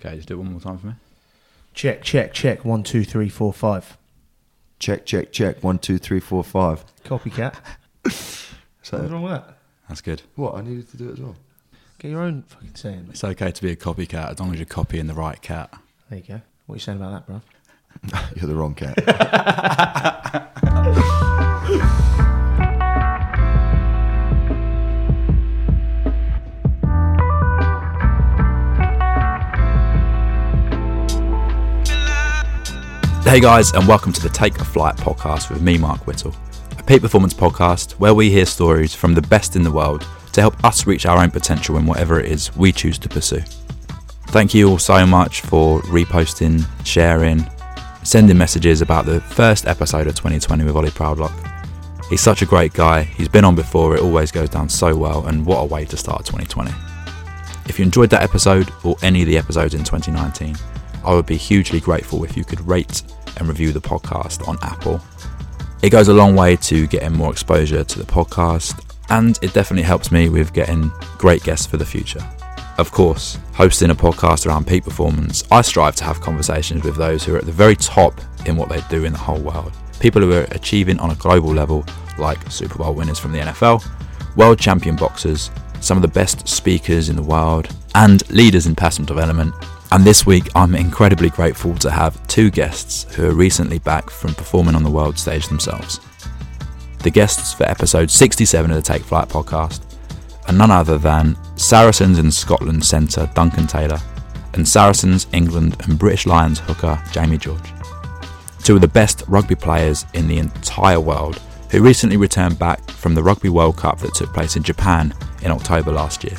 Okay, just do it one more time for me. Check, check, check. One, two, three, four, five. Check, check, check. One, two, three, four, five. Copycat. What's So, wrong with that? That's good. what? I needed to do it as well. Get your own fucking saying. mate. It's okay to be a copycat as long as you're copying the right cat. There you go. What are you saying about that, bro? You're the wrong cat. Hey guys, and welcome to the Take a Flight podcast with me, Mark Whittle, a peak performance podcast where we hear stories from the best in the world to help us reach our own potential in whatever it is we choose to pursue. Thank you all so much for reposting, sharing, sending messages about the first episode of 2020 with Ollie Proudlock. He's such a great guy. He's been on before, it always goes down so well, and what a way to start 2020. If you enjoyed that episode or any of the episodes in 2019, I would be hugely grateful if you could rate and review the podcast on Apple. It goes a long way to getting more exposure to the podcast, and it definitely helps me with getting great guests for the future. Of course, hosting a podcast around peak performance, I strive to have conversations with those who are at the very top in what they do in the whole world. People who are achieving on a global level, like Super Bowl winners from the NFL, world champion boxers, some of the best speakers in the world, and leaders in personal development. And this week, I'm incredibly grateful to have two guests who are recently back from performing on the world stage themselves. The guests for episode 67 of the Take Flight podcast are none other than Saracens in Scotland centre Duncan Taylor and Saracens England and British Lions hooker Jamie George. Two of the best rugby players in the entire world who recently returned back from the Rugby World Cup that took place in Japan in October last year.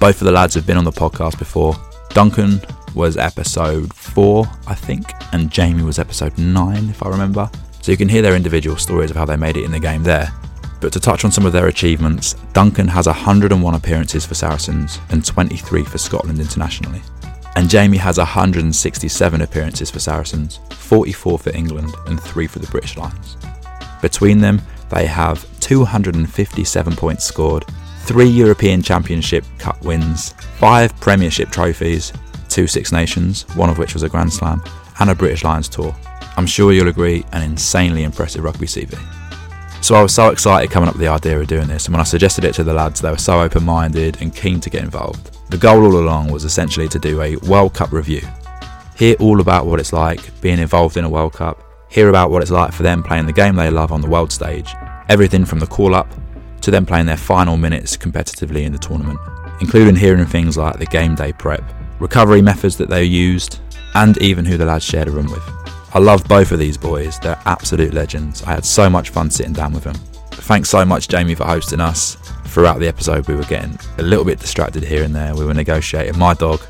Both of the lads have been on the podcast before. Duncan was episode 4, I think, and Jamie was episode 9, if I remember. So you can hear their individual stories of how they made it in the game there. But to touch on some of their achievements, Duncan has 101 appearances for Saracens and 23 for Scotland internationally. And Jamie has 167 appearances for Saracens, 44 for England, and 3 for the British Lions. Between them, they have 257 points scored, 3 European Championship Cup wins, 5 Premiership trophies, 2 Six Nations, one of which was a Grand Slam, and a British Lions tour. I'm sure you'll agree, an insanely impressive rugby CV. So I was so excited coming up with the idea of doing this, and when I suggested it to the lads, they were so open minded and keen to get involved. The goal all along was essentially to do a World Cup review. Hear all about what it's like being involved in a World Cup, hear about what it's like for them playing the game they love on the world stage, everything from the call up to them playing their final minutes competitively in the tournament, including hearing things like the game day prep, recovery methods that they used, and even who the lads shared a room with. I love both of these boys, they're absolute legends. I had so much fun sitting down with them. Thanks so much, Jamie, for hosting us. Throughout the episode, we were getting a little bit distracted here and there. We were negotiating my dog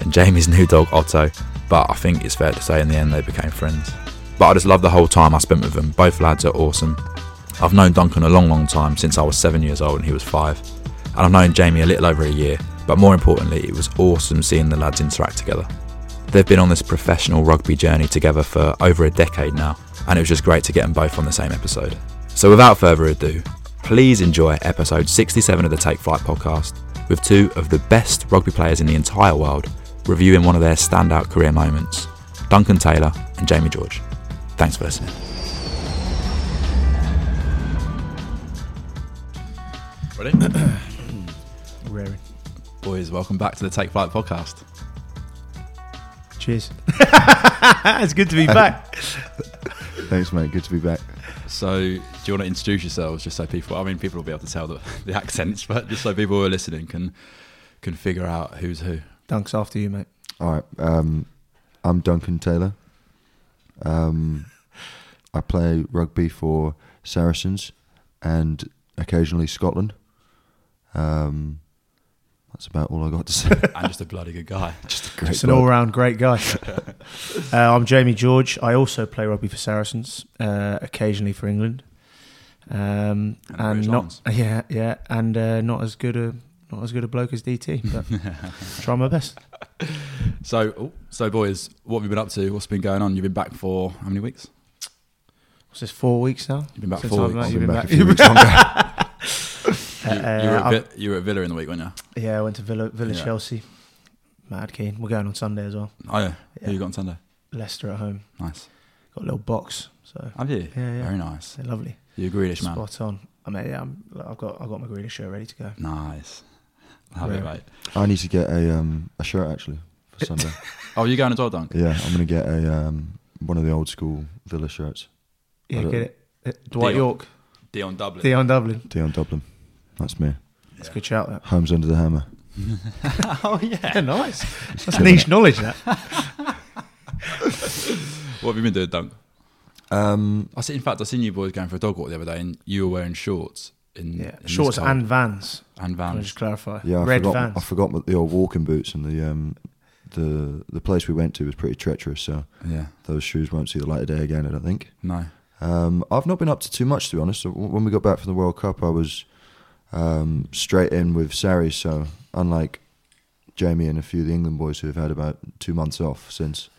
and Jamie's new dog, Otto, but I think it's fair to say in the end they became friends. But I just love the whole time I spent with them. Both lads are awesome. I've known Duncan a long, long time since I was seven years old and he was five. And I've known Jamie a little over a year, but more importantly, it was awesome seeing the lads interact together. They've been on this professional rugby journey together for over a decade now, and it was just great to get them both on the same episode. So, without further ado, please enjoy episode 67 of the Take Flight podcast with two of the best rugby players in the entire world reviewing one of their standout career moments Duncan Taylor and Jamie George. Thanks for listening. Ready? Raring. Boys, welcome back to the Take Flight podcast. Cheers. it's good to be back. Thanks, mate. Good to be back. So, do you want to introduce yourselves just so people? I mean, people will be able to tell the, the accents, but just so people who are listening can can figure out who's who. Dunks after you, mate. All right. Um, I'm Duncan Taylor. Um, I play rugby for Saracens and occasionally Scotland. Um, that's about all I got to say. and just a bloody good guy. Just a great Just an all-round great guy. uh, I'm Jamie George. I also play rugby for Saracens, uh, occasionally for England, um, And and, British not yeah, yeah, and uh, not as good a not as good a bloke as DT, but try my best. So, oh, so boys, what have you been up to? What's been going on? You've been back for how many weeks? What's this? Four weeks now. You've been back Since four I've weeks. I've You've been been back a back- few weeks longer. You, Uh, you, were at I've- Vi- you were at Villa in the week, weren't you? Yeah, I went to Villa, Villa Yeah. Chelsea. Mad keen. We're going on Sunday as well. Oh yeah. Yeah. Who you got on Sunday? Leicester at home. Nice. Got a little box, so Have you? Yeah, yeah. Very nice. they're lovely. You're a Grealish man? Spot on. I mean, yeah, I'm, I've got I've got my Grealish shirt ready to go. Nice. Have it, mate. I need to get a um, a shirt actually for Sunday. Oh, you going as well, Dunk? yeah, I'm gonna get a um, one of the old school Villa shirts. Yeah, don't- get it. Uh, Dwight Deal. Yorke, Dion Dublin. Dion Dublin. Dion Dublin. That's me. It's a good shout. That. Homes under the hammer. oh yeah. Yeah, nice. That's niche innit? knowledge. That. What have you been doing, Dunk? Um, I see. In fact, I seen you boys going for a dog walk the other day, and you were wearing shorts. In, Yeah, in shorts and Vans. and Can I Vans. just clarify? yeah, I Red forgot. Vans. I forgot the old walking boots and the um, the the place we went to was pretty treacherous. So Yeah. those shoes won't see the light of day again. I don't think. No. Um, I've not been up to too much to be honest. When we got back from the World Cup, I was um, straight in with Sarri. So unlike Jamie and a few of the England boys who have had about two months off since,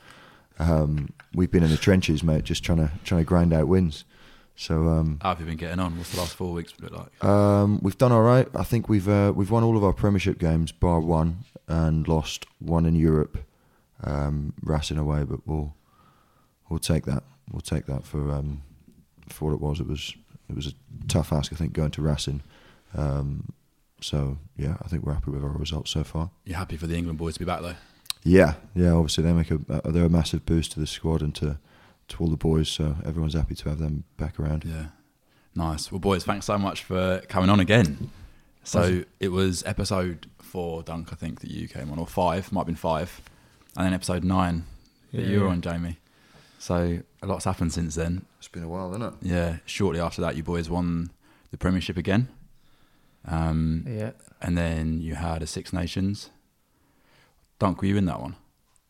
um, we've been in the trenches, mate, just trying to trying to grind out wins. So um, How have you been getting on? What's the last four weeks look like? um, we've done all right. I think we've uh, we've won all of our Premiership games, bar one, and lost one in Europe, um, Racing away. But we'll we'll take that. We'll take that for um, for what it was. It was it was a tough ask, I think, going to Racing. Um, so yeah, I think we're happy with our results so far. You're happy for the England boys to be back though? Yeah, yeah. Obviously, they make a uh, they're a massive boost to the squad and to to all the boys. So everyone's happy to have them back around. Yeah. Nice. Well, boys, thanks so much for coming on again. So Awesome. it was episode four, Dunk, I think, that you came on, or five, might have been five. And then episode nine that Yeah, you were on, Jamie. So a lot's happened since then. It's been a while, isn't it? Yeah. Shortly after that, you boys won the Premiership again. Um, Yeah. and then you had a Six Nations. Dunk, were you in that one?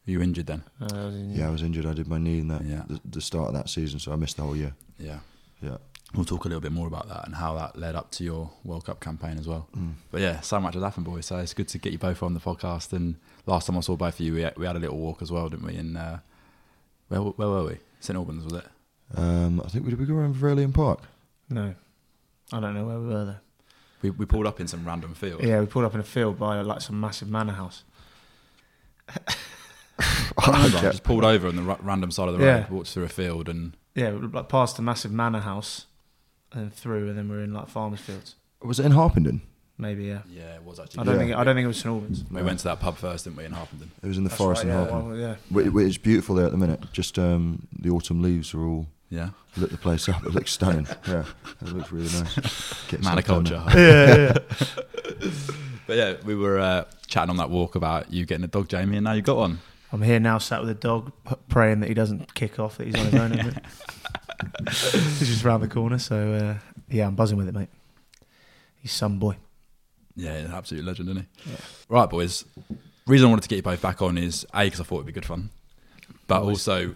Were you injured then? Uh, I was in- Yeah, I was injured. I did my knee in that Yeah. the, the start of that season, so I missed the whole year. Yeah. Yeah. We'll talk a little bit more about that and how that led up to your World Cup campaign as well. Mm. But yeah, so much has happened, boys. So it's good to get you both on the podcast. And last time I saw both of you, we had, we had a little walk as well, didn't we? And uh, where, where were we? St Albans, was it? Um, I think we did we go around Verulamium Park. No, I don't know where we were there. We, we pulled up in some random field. Yeah, we pulled up in a field by like some massive manor house. I remember, just pulled over on the ra- random side of the Yeah. road, walked through a field, and Yeah, like past the massive manor house and through, and then we're in like farmers' fields. Was it in Harpenden? Maybe yeah. yeah, it was actually. I don't Yeah. think I don't think it was St Albans. We went to that pub first, didn't we, in Harpenden? It was in the That's forest right, in yeah, Harpenden. well, yeah. Wh- wh- It's beautiful there at the minute. Just um, the autumn leaves are all Yeah. lit the place up. It looks stunning. yeah, it looks really nice. Get stuff done Maniculture. yeah, yeah. But yeah, we were uh, chatting on that walk about you getting a dog, Jamie, and now you've got one. I'm here now, sat with a dog, p- praying that he doesn't kick off, that he's on his own. a bit. He's just round the corner, so uh, yeah, I'm buzzing with it, mate. He's some boy. Yeah, an absolute legend, isn't he? Yeah. Right, boys. Reason I wanted to get you both back on is a because I thought it'd be good fun, but Always. also,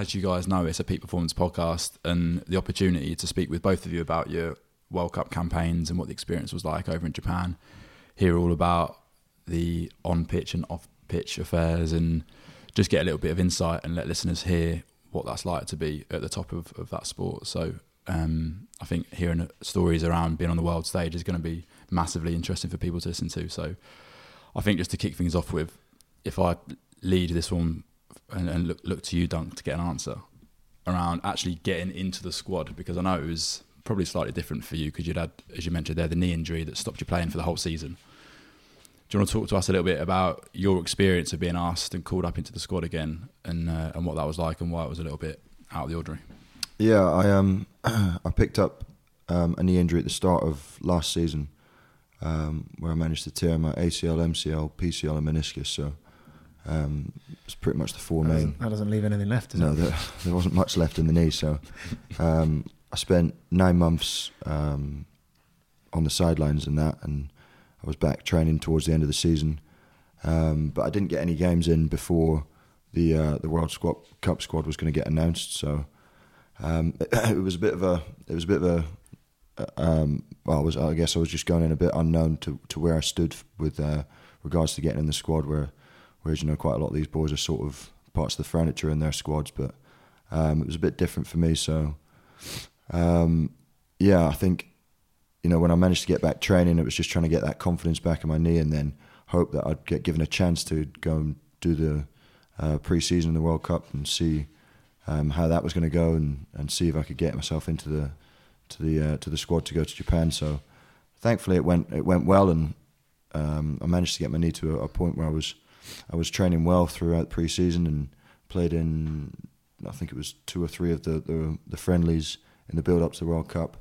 as you guys know, it's a peak performance podcast, and the opportunity to speak with both of you about your World Cup campaigns and what the experience was like over in Japan. Hear all about the on pitch and off pitch affairs, and just get a little bit of insight and let listeners hear what that's like to be at the top of, of that sport. So um, I think hearing stories around being on the world stage is going to be massively interesting for people to listen to. So I think just to kick things off with, if I lead this one and, and look, look to you, Dunk, to get an answer around actually getting into the squad, because I know it was probably slightly different for you because you'd had, as you mentioned there, the knee injury that stopped you playing for the whole season. Do you want to talk to us a little bit about your experience of being asked and called up into the squad again, and uh, and what that was like, and why it was a little bit out of the ordinary? Yeah, I um I picked up um, a knee injury at the start of last season, um, where I managed to tear my ACL, MCL, PCL, and meniscus. So um, it's pretty much the four That main. doesn't, that doesn't leave anything left, does No, it? there, there wasn't much left in the knee. So um, I spent nine months um, on the sidelines and that, and I was back training towards the end of the season. Um, but I didn't get any games in before the uh, the World Squad Cup squad was going to get announced. So um, it, it was a bit of a it was a bit of a uh, um, well, I was I guess I was just going in a bit unknown to, to where I stood with uh, regards to getting in the squad. Where whereas you know quite a lot of these boys are sort of parts of the furniture in their squads, but um, it was a bit different for me. So um, yeah, I think you know when I managed to get back training, it was just trying to get that confidence back in my knee, and then hope that I'd get given a chance to go and do the uh, pre-season in the World Cup and see um, how that was going to go and, and see if I could get myself into the to the uh, to the squad to go to Japan. So thankfully it went it went well and um, I managed to get my knee to a, a, point where I was I was training well throughout pre-season and played in I think it was two or three of the the, the friendlies in the build up to the World Cup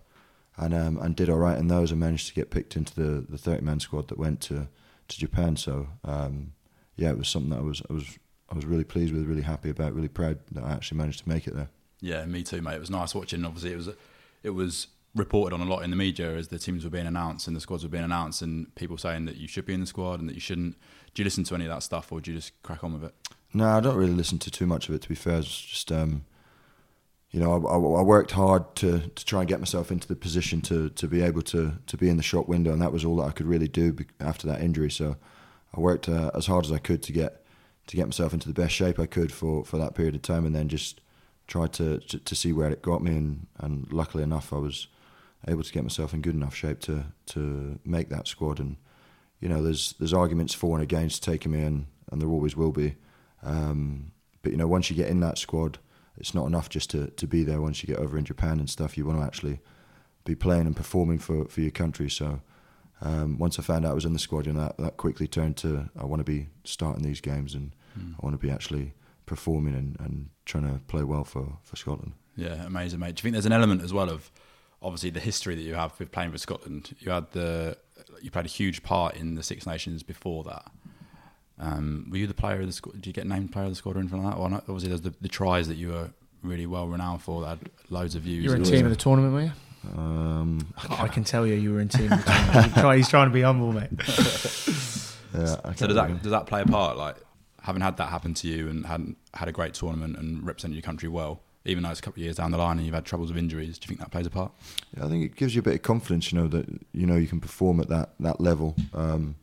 and um, and did all right in those and managed to get picked into the the 30 man squad that went to to Japan. So um, yeah, it was something that I was I was I was really pleased with, really happy about, really proud that I actually managed to make it there. Yeah, me too, mate. It was nice watching. Obviously, it was it was reported on a lot in the media as the teams were being announced and the squads were being announced, and people saying that you should be in the squad and that you shouldn't. Do you listen to any of that stuff, or do you just crack on with it? No, I don't really listen to too much of it. To be fair, it's just um, you know, I, I, worked hard to, to try and get myself into the position to, to be able to, to be in the shop window, and that was all that I could really do after that injury. So I worked uh, as hard as I could to get to get myself into the best shape I could for, for that period of time, and then just tried to, to, to see where it got me. And, and luckily enough, I was able to get myself in good enough shape to to make that squad. And you know, there's there's arguments for and against taking me in, and there always will be. Um, but you know, once you get in that squad it's not enough just to, to be there once you get over in Japan and stuff. You want to actually be playing and performing for, for your country. So um, once I found out I was in the squad, and that, that quickly turned to I want to be starting these games and mm. I want to be actually performing and, and trying to play well for, for Scotland. Yeah, amazing, mate. Do you think there's an element as well of obviously the history that you have with playing for Scotland? You had the you played a huge part in the Six Nations before that. Um, were you the player of the squad? Did you get named player of the squad or anything like that? Or not? obviously, there's the, the tries that you were really well renowned for that had loads of views. You were in team of the tournament, were you? Um, I can tell you, you were in team. Of the tournament. He's trying to be humble, mate. yeah. So does that does that play a part? Like having had that happen to you and had had a great tournament and represented your country well, even though it's a couple of years down the line and you've had troubles with injuries, do you think that plays a part? Yeah, I think it gives you a bit of confidence. You know that you know you can perform at that that level. Um,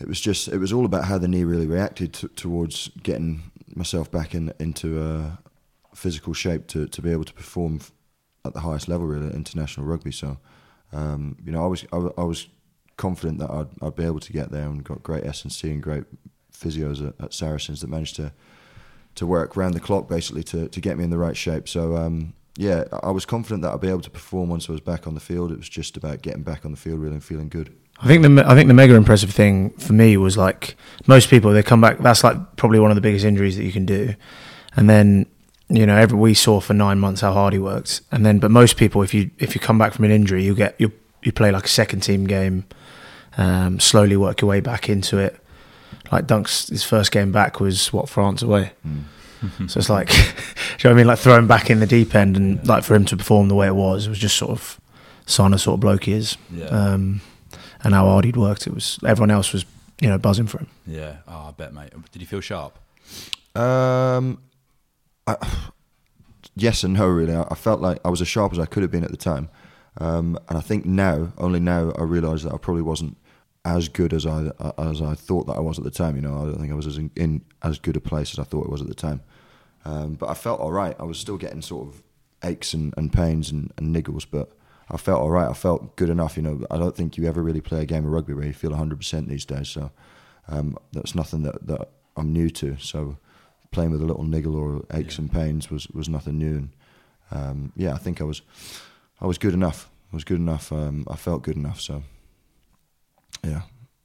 it was just it was all about how the knee really reacted to, towards getting myself back in into a physical shape to, to be able to perform at the highest level really international rugby so um, you know I was I, I, was confident that I'd, I'd be able to get there and got great S&C and great physios at, at, Saracens that managed to to work round the clock basically to, to get me in the right shape so um, yeah I was confident that I'd be able to perform once I was back on the field it was just about getting back on the field really and feeling good I think the I think the mega impressive thing for me was like most people they come back. That's like probably one of the biggest injuries that you can do, and then you know every we saw for nine months how hard he worked, and then but most people if you if you come back from an injury you get you you play like a second team game, um, slowly work your way back into it. Like Dunk's his first game back was what France away. Mm. so it's like, do you know what I mean? Like throwing back in the deep end, and like for him to perform the way it was, it was just sort of sign of sort of bloke he is. Yeah. Um, and how hard he'd worked. It was everyone else was you know buzzing for him. Yeah, oh, I bet, mate. Did he feel sharp? Um, I, yes and no, really. I, I, felt like I was as sharp as I could have been at the time, um, and I think now, only now, I realise that I probably wasn't as good as I as I thought that I was at the time. You know, I don't think I was as in, in as good a place as I thought it was at the time. Um, but I felt all right. I was still getting sort of aches and, and pains and, and niggles, but I felt all right. I felt good enough. You know, I don't think you ever really play a game of rugby where you feel 100% these days. So um, that's nothing that, that I'm new to. So playing with a little niggle or aches yeah. and pains was, was nothing new. And um, yeah, I think I was I was good enough. I was good enough. Um, I felt good enough. So yeah,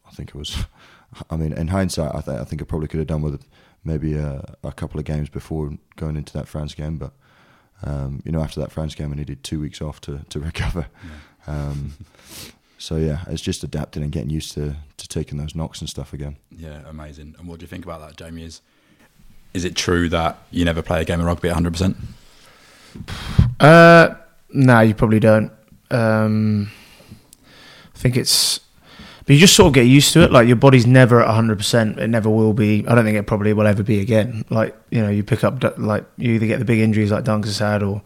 I think it was. I mean, in hindsight, I, th- I think I probably could have done with maybe a, a couple of games before going into that France game, but um, you know, after that France game, I needed two weeks off to to recover. Yeah. Um, so yeah, it's just adapting and getting used to to taking those knocks and stuff again. Yeah, amazing. And what do you think about that, Jamie? Is is it true that you never play a game of rugby at 100? percent Uh, no, you probably don't. Um, I think it's but you just sort of get used to it. Like your body's never at hundred percent. It never will be. I don't think it probably will ever be again. Like you know, you pick up like you either get the big injuries like Duncan's had, or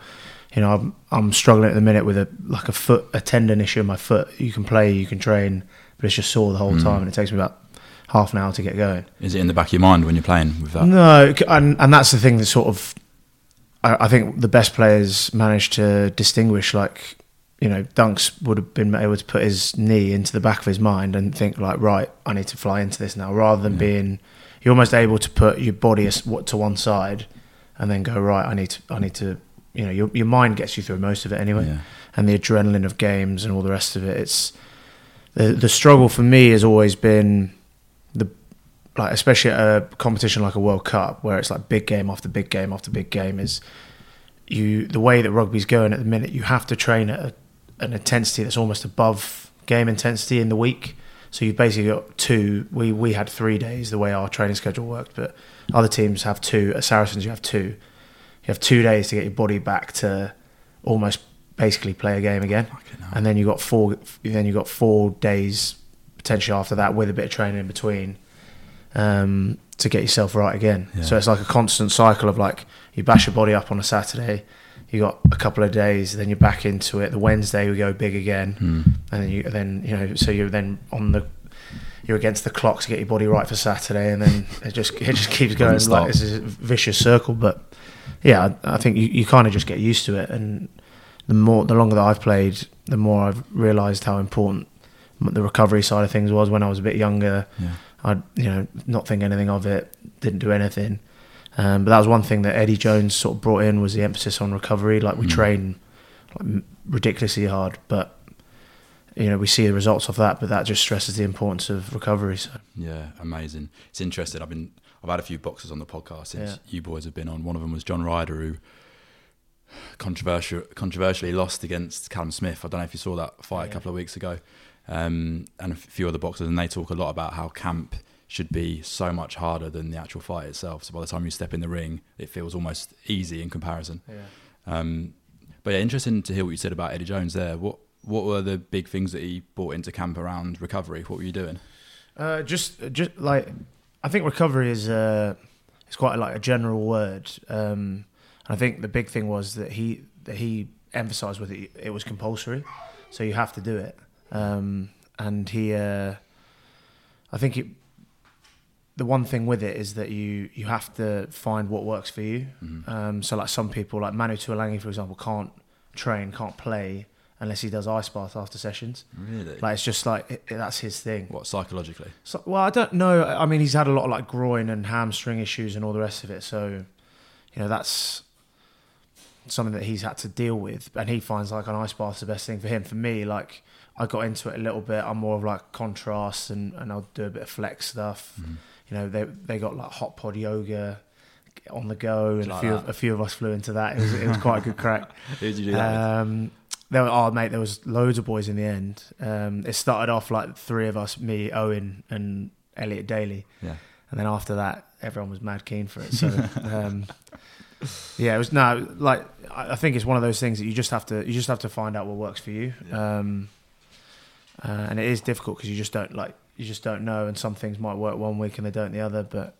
you know, I'm, I'm struggling at the minute with a like a foot, a tendon issue in my foot. You can play, you can train, but it's just sore the whole mm. time, and it takes me about half an hour to get going. Is it in the back of your mind when you're playing with that? No, and and that's the thing that sort of I, I think the best players manage to distinguish like you know, Dunks would have been able to put his knee into the back of his mind and think like, right, I need to fly into this now, rather than Yeah. being you're almost able to put your body to one side and then go right. I need to, I need to, you know, your your mind gets you through most of it anyway, Yeah. and the adrenaline of games and all the rest of it. It's the the struggle for me has always been the like especially at a competition like a World Cup where it's like big game after big game after big game is you the way that rugby's going at the minute you have to train at a, an intensity that's almost above game intensity in the week so you've basically got two we we had three days the way our training schedule worked but other teams have two at Saracens you have two you have two days to get your body back to almost basically play a game again and then you got four then you got four days potentially after that with a bit of training in between um, to get yourself right again. Yeah. So it's like a constant cycle of like you bash your body up on a Saturday, you got a couple of days, then you're back into it. The Wednesday we go big again, Hmm. and then you then you know so you're then on the you're against the clock to get your body right for Saturday, and then it just it just keeps going like this is a vicious circle. But yeah, I, I think you, you kind of just get used to it, and the more the longer that I've played, the more I've realised how important the recovery side of things was when I was a bit younger. Yeah. I'd you know not think anything of it, didn't do anything. Um, but that was one thing that Eddie Jones sort of brought in was the emphasis on recovery. Like we Mm. train like, ridiculously hard, but you know we see the results of that. But that just stresses the importance of recovery. So Yeah, amazing. It's interesting. I've been I've had a few boxers on the podcast since Yeah. you boys have been on. One of them was John Ryder, who controversial controversially lost against Callum Smith. I don't know if you saw that fight a couple of weeks ago, um, and a few other boxers, and they talk a lot about how camp should be so much harder than the actual fight itself. So by the time you step in the ring, it feels almost easy in comparison. yeah. Um, but yeah, interesting to hear what you said about Eddie Jones there. What what were the big things that he brought into camp around recovery? What were you doing? Uh, just, just like I think recovery is uh, it's quite like a general word. Um, and I think the big thing was that he that he emphasised with it. It was compulsory, so you have to do it. Um, and he, uh, I think it. The one thing with it is that you you have to find what works for you. Mhm. Um, so like some people, like Manu Tuilagi, for example, can't train, can't play unless he does ice bath after sessions. Really? Like it's just like it, that's his thing. what psychologically? So, well, I don't know. I mean, he's had a lot of like groin and hamstring issues and all the rest of it. So, you know, that's something that he's had to deal with. And he finds like an ice bath's the best thing for him. For me, like I got into it a little bit. I'm more of like contrast and, and I'll do a bit of flex stuff. Mm-hmm. You know, they they got like hot pod yoga on the go, and Like a few of, a few of us flew into that. It was it was quite a good crack. Who did you do that with? Um, there were, oh mate, there was loads of boys in the end. Um, it started off like three of us, me, Owen, and Elliot Daly, Yeah. and then after that, everyone was mad keen for it. So um, yeah, it was no like I I think it's one of those things that you just have to you just have to find out what works for you, Yeah. um, uh, and it is difficult because you just don't like you just don't know, and some things might work one week and they don't the other. But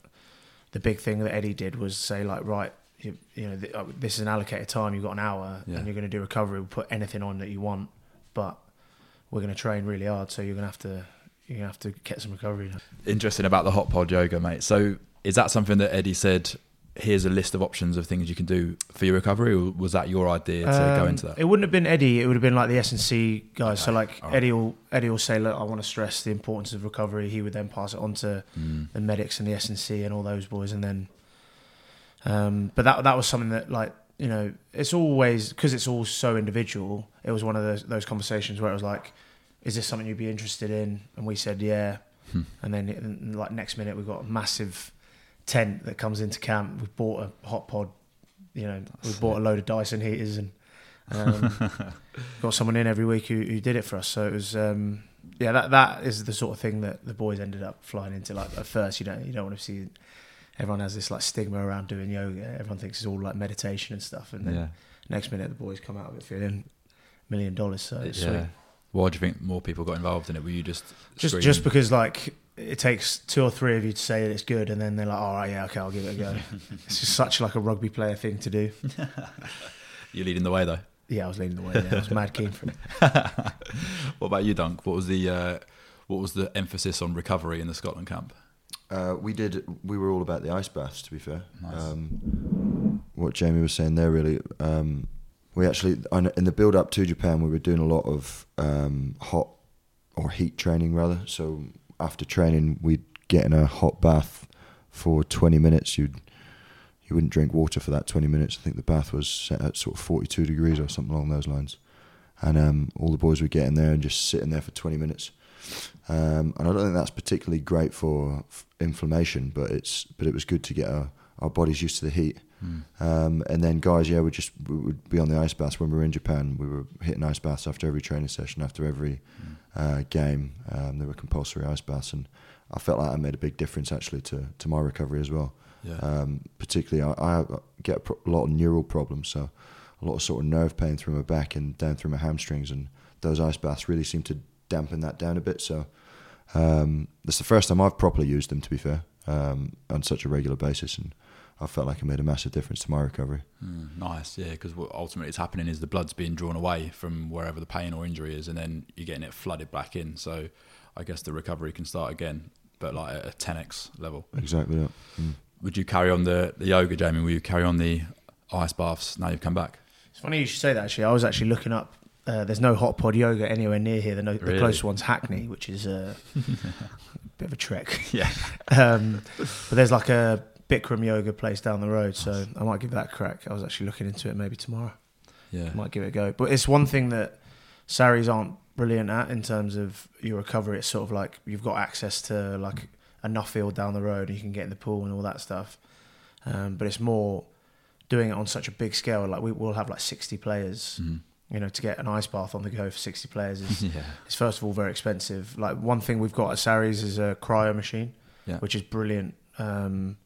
the big thing that Eddie did was say like right. You, you know, th- uh, this is an allocated time. You've got an hour, Yeah. and you're going to do recovery. We'll put anything on that you want, but we're going to train really hard. So you're going to have to you're going to have to get some recovery. Interesting about the hot pod yoga, mate. So is that something that Eddie said? Here's a list of options of things you can do for your recovery, or was that your idea to go Um, into that? It wouldn't have been Eddie. It would have been like the S and C guys. So like alright. Eddie will Eddie will say, look, I want to stress the importance of recovery. He would then pass it on to Mm. the medics and the S and C and all those boys, and then. Um, but that that was something that like you know it's always because it's all so individual. It was one of those those conversations where it was like, is this something you'd be interested in? And we said yeah, Hmm. and then and, like next minute we've got a massive tent that comes into camp. We've bought a hot pod, you know, we That's bought a load of Dyson heaters and um, got someone in every week who, who did it for us. So it was, um, yeah, that that is the sort of thing that the boys ended up flying into. Like at first, you don't you don't want to see. Everyone has this like stigma around doing yoga. Everyone thinks it's all like meditation and stuff. And then Yeah. next minute, the boys come out of it feeling a million dollars. So it's yeah. sweet. Why do you think more people got involved in it? Were you just Just screaming? just because like it takes two or three of you to say that it's good, and then they're like, all right, yeah, okay, I'll give it a go. it's just such like a rugby player thing to do. you're leading the way though? Yeah, I was leading the way. Yeah, I was mad keen for it. What about you, Dunk? What was the uh, what was the emphasis on recovery in the Scotland camp? Uh, we did. We were all about the ice baths. To be fair, Nice. um, what Jamie was saying there really um, we actually in the build up to Japan, we were doing a lot of um, hot or heat training rather. So after training, we'd get in a hot bath for 20 minutes. You'd you wouldn't drink water for that 20 minutes. I think the bath was set at sort of 42 degrees or something along those lines. And um, all the boys would get in there and just sit in there for 20 minutes. Um, and I don't think that's particularly great for inflammation, but it's but it was good to get our, our bodies used to the heat. Mm. Um, and then guys, yeah, we just we would be on the ice baths when we were in Japan. We were hitting ice baths after every training session, after every uh, game. Um, there were compulsory ice baths, and I felt like that made a big difference actually to, to my recovery as well. Yeah. Um, particularly, I, I get a, pro- a lot of neural problems, so a lot of sort of nerve pain through my back and down through my hamstrings, and those ice baths really seem to dampen that down a bit. So um, that's the first time I've properly used them, to be fair, um, on such a regular basis, and I felt like it made a massive difference to my recovery. Mm, nice, yeah, because what ultimately is happening is the blood's being drawn away from wherever the pain or injury is, and then you're getting it flooded back in. So I guess the recovery can start again, but like at a 10x level. Exactly that. Mm. Would you carry on the, the yoga, Jamie? Will you carry on the ice baths now you've come back? It's funny you should say that. Actually, I was actually looking up. Uh, there's no hot pod yoga anywhere near here. The, no, Really? the closest one's Hackney, which is uh, a bit of a trek. Yeah. Um, but there's like a Bikram yoga place down the road, so I might give that a crack. I was actually looking into it maybe tomorrow. Yeah. Might give it a go. But it's one thing that Saris aren't brilliant at in terms of your recovery. It's sort of like you've got access to like a Nuffield down the road, and you can get in the pool and all that stuff. Um, but it's more doing it on such a big scale. Like we, we'll have like 60 players. Mhm. You know, to get an ice bath on the go for 60 players is, yeah. is first of all very expensive. Like one thing we've got at Saris is a cryo machine, Yeah. which is brilliant. Um,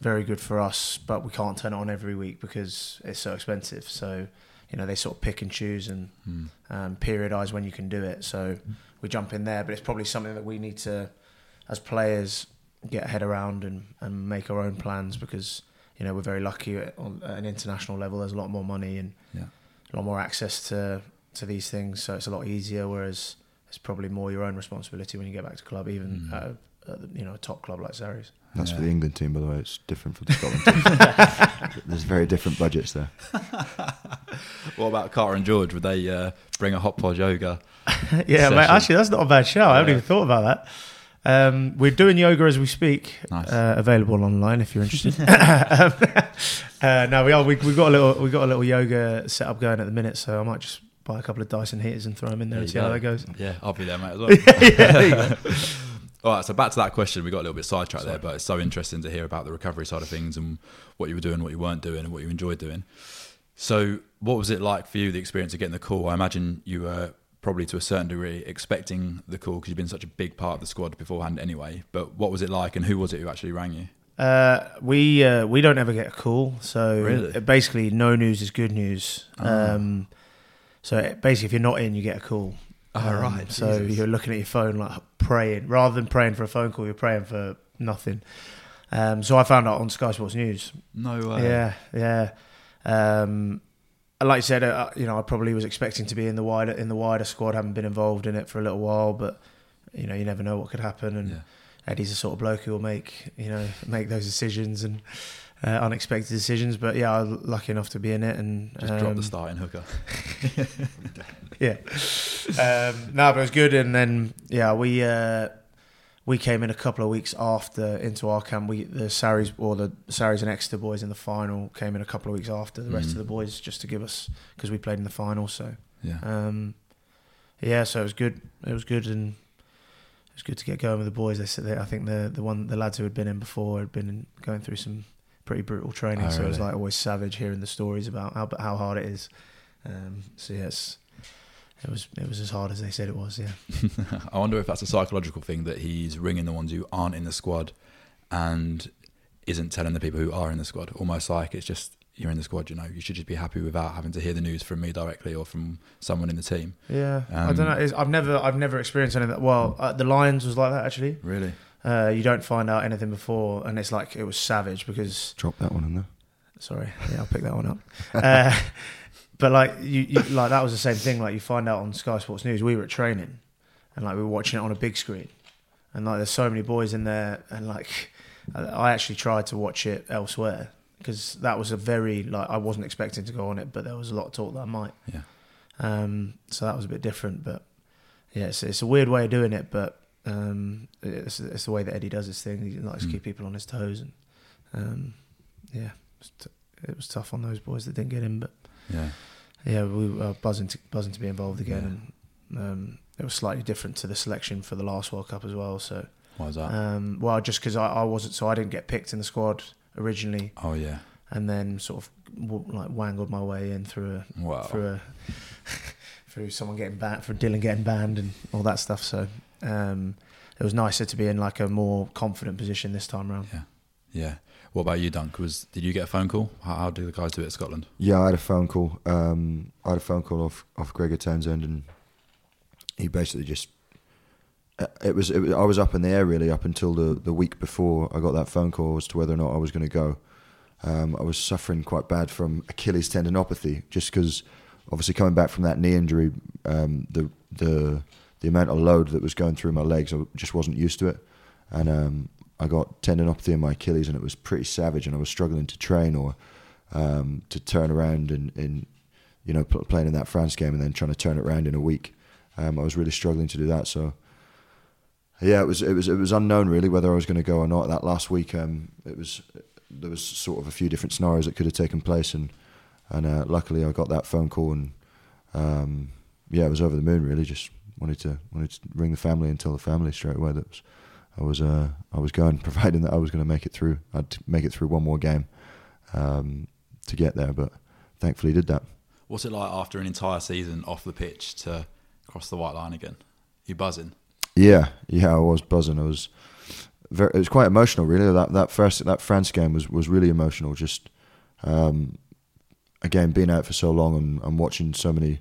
very good for us, but we can't turn it on every week because it's so expensive. So, you know, they sort of pick and choose and Mm. um, periodize when you can do it. So we jump in there, but it's probably something that we need to, as players, get a head around and, and make our own plans because you know we're very lucky at, on, at an international level. There's a lot more money and Yeah. a lot more access to to these things, so it's a lot easier. Whereas it's probably more your own responsibility when you get back to club, even Mm. at, a, at you know a top club like Saris. That's for the England team, by the way. It's different for the Scotland team. There's very different budgets there. What about Carter and George? Would they uh, bring a hot pod yoga? yeah, mate, actually, that's not a bad show. I haven't even thought about that. Um, we're doing yoga as we speak. Nice. Uh, available online if you're interested. um, uh, no, we are. We, we've got a little. We've got a little yoga setup going at the minute, so I might just buy a couple of Dyson heaters and throw them in there, There and you see how that goes. Yeah, I'll be there, mate, as well. yeah, there you go. All right, so back to that question. We got a little bit sidetracked there, but it's so interesting to hear about the recovery side of things and what you were doing, what you weren't doing, and what you enjoyed doing. So, what was it like for you, the experience of getting the call? I imagine you were probably to a certain degree expecting the call because you've been such a big part of the squad beforehand anyway. But what was it like, and who was it who actually rang you? Uh, we uh, we don't ever get a call, so Really? basically, no news is good news. Ah. Um, so basically, if you're not in, you get a call. Oh, Um, right, So Jesus. you're looking at your phone like praying, rather than praying for a phone call, you're praying for nothing. Um, so I found out on Sky Sports News. No way. Yeah, yeah. Um, like I said, uh, you know, I probably was expecting to be in the wider in the wider squad. Haven't been involved in it for a little while, but you know, you never know what could happen. And Yeah. Eddie's the sort of bloke who will make you know make those decisions and uh, unexpected decisions. But yeah, I was lucky enough to be in it and Just drop um, the starting hooker. yeah. Um, no, but it was good. And then yeah, we uh, we came in a couple of weeks after into our camp. We the Saris or the Saris and Exeter boys in the final came in a couple of weeks after the rest Mhm. of the boys just to give us because we played in the final. So Yeah. um, yeah, so it was good. It was good and. It was good to get going with the boys. They said they, I think the the one the lads who had been in before had been going through some pretty brutal training, Oh, so it was like always savage hearing the stories about how how hard it is. Um, so yes, it was it was as hard as they said it was. Yeah. I wonder if that's a psychological thing that he's ringing the ones who aren't in the squad and isn't telling the people who are in the squad. Almost like it's just you're in the squad, you know, you should just be happy without having to hear the news from me directly or from someone in the team. Yeah, I Um, don't know. It's, I've never, I've never experienced anything. That, well, uh, the Lions was like that actually. Really? Uh, you don't find out anything before, and it's like it was savage because. Drop that one in there. Sorry, yeah, I'll pick that one up. Uh, but like you, you, like that was the same thing. Like you find out on Sky Sports News, we were at training, and like we were watching it on a big screen, and like there's so many boys in there, and like I I actually tried to watch it elsewhere. because that was a very like I wasn't expecting to go on it, but there was a lot of talk that I might. Yeah. Um, so that was a bit different, but yeah, it's, it's a weird way of doing it, but um, it's, it's the way that Eddie does his thing. He likes to Mm. keep people on his toes, and um, yeah, it was, t- it was tough on those boys that didn't get in, but Yeah. yeah, we were buzzing to, buzzing to be involved again, and um, it was slightly different to the selection for the last World Cup as well. So, Why is that? um, well, just because I, I wasn't, so I didn't get picked in the squad originally, oh yeah. and then sort of like wangled my way in through a Wow. through a through someone getting banned, for Dylan getting banned, and all that stuff. So um, it was nicer to be in like a more confident position this time around. Yeah. Yeah. What about you, Dunk? Was did you get a phone call? How, how do the guys do it at Scotland? Yeah, I had a phone call. Um, I had a phone call off off Gregor Townsend, and he basically just. uh, It was, it was. I was up in the air really up until the the week before I got that phone call as to whether or not I was going to go. Um, I was suffering quite bad from Achilles tendinopathy, just because obviously coming back from that knee injury, um, the the the amount of load that was going through my legs, I just wasn't used to it, and um, I got tendinopathy in my Achilles, and it was pretty savage, and I was struggling to train or um, to turn around in you know pl- playing in that France game and then trying to turn it around in a week. Um, I was really struggling to do that, so yeah, it was it was it was unknown really whether I was going to go or not. That last week, um, it was there was sort of a few different scenarios that could have taken place, and and uh, luckily I got that phone call, and um, yeah, I was over the moon. Really, just wanted to wanted to ring the family and tell the family straight away that was, I was uh, I was going, providing that I was going to make it through. I'd make it through one more game um, to get there, but thankfully did that. What's it like after an entire season off the pitch to cross the white line again? You buzzing? Yeah, yeah, I was buzzing. I was very, it was quite emotional, really. That that first that France game was was really emotional. Just um, again, being out for so long and, and watching so many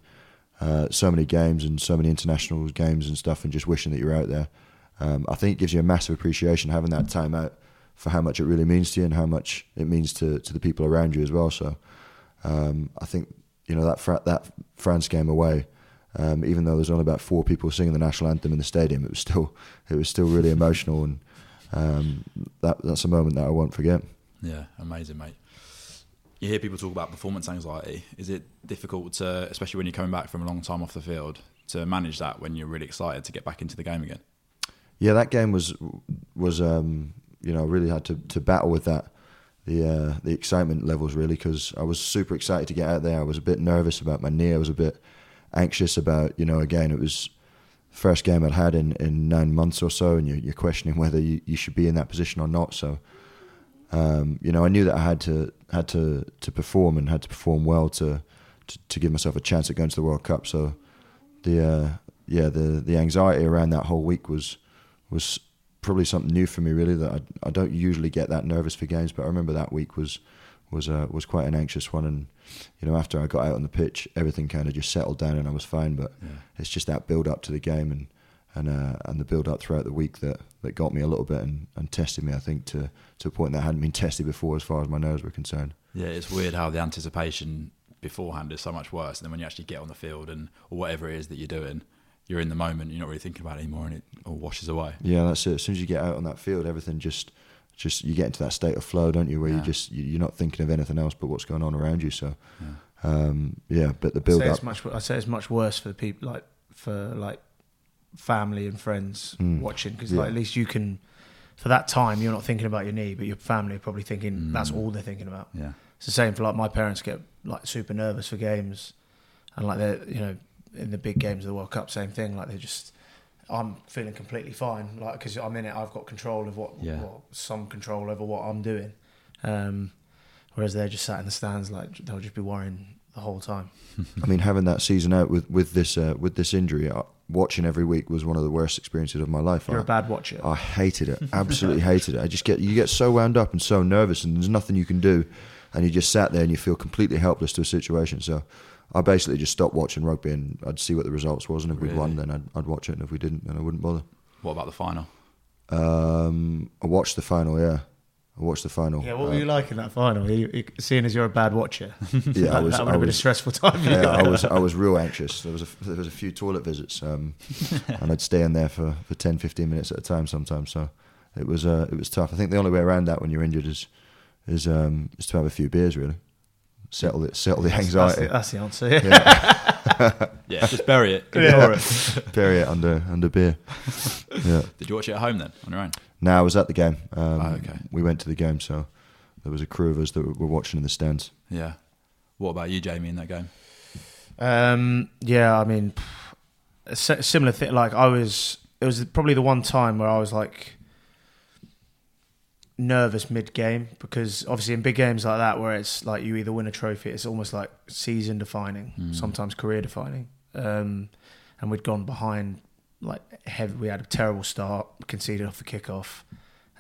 uh, so many games and so many international games and stuff, and just wishing that you're out there. Um, I think it gives you a massive appreciation having that time out for how much it really means to you and how much it means to to the people around you as well. So um, I think you know that that France game away. Um, even though there's only about four people singing the national anthem in the stadium, it was still it was still really emotional, and um, that that's a moment that I won't forget. Yeah, amazing, mate. You hear people talk about performance anxiety. Is it difficult to, especially when you're coming back from a long time off the field, to manage that when you're really excited to get back into the game again? Yeah, that game was was um, you know I really had to, to battle with that the uh, the excitement levels really because I was super excited to get out there. I was a bit nervous about my knee. I was a bit anxious about you know again it was first game I'd had in, in nine months or so, and you're, you're questioning whether you, you should be in that position or not. So um, you know I knew that I had to had to to perform and had to perform well to to, to give myself a chance at going to the World Cup. So the uh, yeah the the anxiety around that whole week was was probably something new for me really that I, I don't usually get that nervous for games but I remember that week was was uh, was quite an anxious one and you know after I got out on the pitch everything kind of just settled down and I was fine but Yeah. it's just that build up to the game and and uh, and the build up throughout the week that, that got me a little bit and, and tested me I think to to a point that hadn't been tested before as far as my nerves were concerned Yeah, it's weird how the anticipation beforehand is so much worse. And then when you actually get on the field and or whatever it is that you're doing, you're in the moment. You're not really thinking about it anymore, and it all washes away. Yeah, that's it. As soon as you get out on that field, everything just, just you get into that state of flow, don't you? Where you Yeah. just you- you're not thinking of anything else but what's going on around you. So, Yeah. um, yeah. But the I build say up, it's much. I say it's much worse for the people like for like family and friends Mm. watching because Yeah. like, at least you can. For that time, you're not thinking about your knee, but your family are probably thinking that's Mm. all they're thinking about. Yeah, It's the same for like my parents get like super nervous for games, and like they're you know in the big games of the World Cup, same thing. Like they're just, I'm feeling completely fine, like because I'm in it. I've got control of what, Yeah. what some control over what I'm doing. Um, whereas they're just sat in the stands, like they'll just be worrying the whole time. I mean, having that season out with with this uh, with this injury, uh, watching every week was one of the worst experiences of my life. You're I, a bad watcher. I hated it, absolutely hated it. I just get you get so wound up and so nervous, and there's nothing you can do, and you just sat there and you feel completely helpless to a situation. So. I basically just stopped watching rugby and I'd see what the results was, and if we'd won, then I'd, I'd watch it, and if we didn't, then I wouldn't bother. What about the final? Um, I watched the final. Yeah, I watched the final. Yeah, what were Uh, you like in that final? You, you, seeing as you're a bad watcher, Yeah, I was. that would I have been a stressful time. yeah, I was. I was real anxious. There was a there was a few toilet visits, um, and I'd stay in there for, for 10, 15 minutes at a time sometimes. So it was uh, it was tough. I think the only way around that when you're injured is is um, is to have a few beers, really. Settle it, settle the That's, that's, anxiety. the, that's the answer. Yeah. Yeah, Yeah, just bury it. Ignore it. bury it under under beer. Yeah. Did you watch it at home then on your own? Now I was at the game. Um, Oh, okay. We went to the game, so there was a crew of us that were watching in the stands. Yeah. What about you, Jamie, in that game? Um, yeah, I mean, a similar thing. Like I was, it was probably the one time where I was like nervous mid game because obviously in big games like that where it's like you either win a trophy, it's almost like season defining, Mm. sometimes career defining. Um, and we'd gone behind like heavy. We had a terrible start, conceded off the kickoff,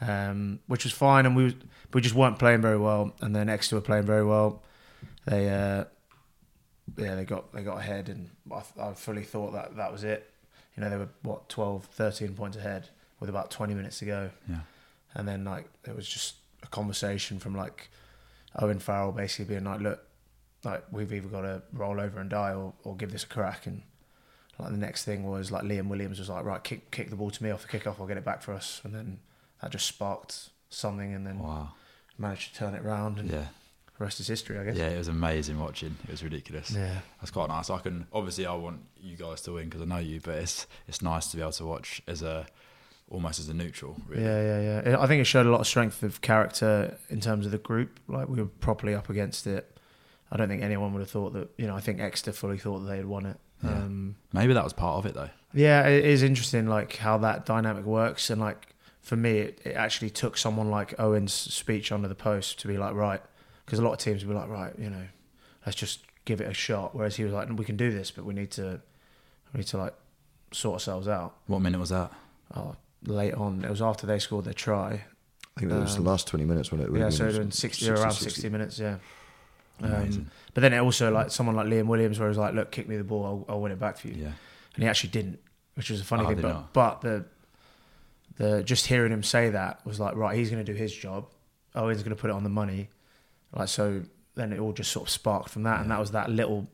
um, which was fine, and we was, we just weren't playing very well. And then Exeter were playing very well. They uh, yeah, they got they got ahead, and I, I fully thought that that was it. You know, they were what 12, 13 points ahead with about twenty minutes to go, Yeah. and then like it was just a conversation from like Owen Farrell basically being like, "Look, like we've either got to roll over and die, or, or give this a crack." And like the next thing was like Liam Williams was like, "Right, kick kick the ball to me off the kickoff, I'll get it back for us," and then that just sparked something, and then Wow. managed to turn it round, and Yeah. the rest is history, I guess. Yeah, it was amazing watching. It was ridiculous. Yeah. That's quite nice. I can obviously I want you guys to win because I know you, but it's it's nice to be able to watch as a almost as a neutral. Really. Yeah, yeah, yeah. I think it showed a lot of strength of character in terms of the group. Like we were properly up against it. I don't think anyone would have thought that. You know, I think Exeter fully thought that they had won it. Yeah. Um, Maybe that was part of it though. yeah, it is interesting, like how that dynamic works, and like for me, it, it actually took someone like Owen's speech under the post to be like, right, because a lot of teams would be like, right, you know, let's just give it a shot. Whereas he was like, we can do this, but we need to, we need to like sort ourselves out. What minute was that? Oh, late on, it was after they scored their try. I think that was Um, the last 20 minutes when it was. Yeah, so it was 60, 60, around 60. 60 minutes, yeah. Um, but then it also like someone like Liam Williams, where he was like, "Look, kick me the ball, I'll, I'll win it back for you," yeah. and he actually didn't, which was a funny Oh, thing. But, not? but the the just hearing him say that was like, right, he's going to do his job. Owen's going to put it on the money, like so. Then it all just sort of sparked from that, and that was that little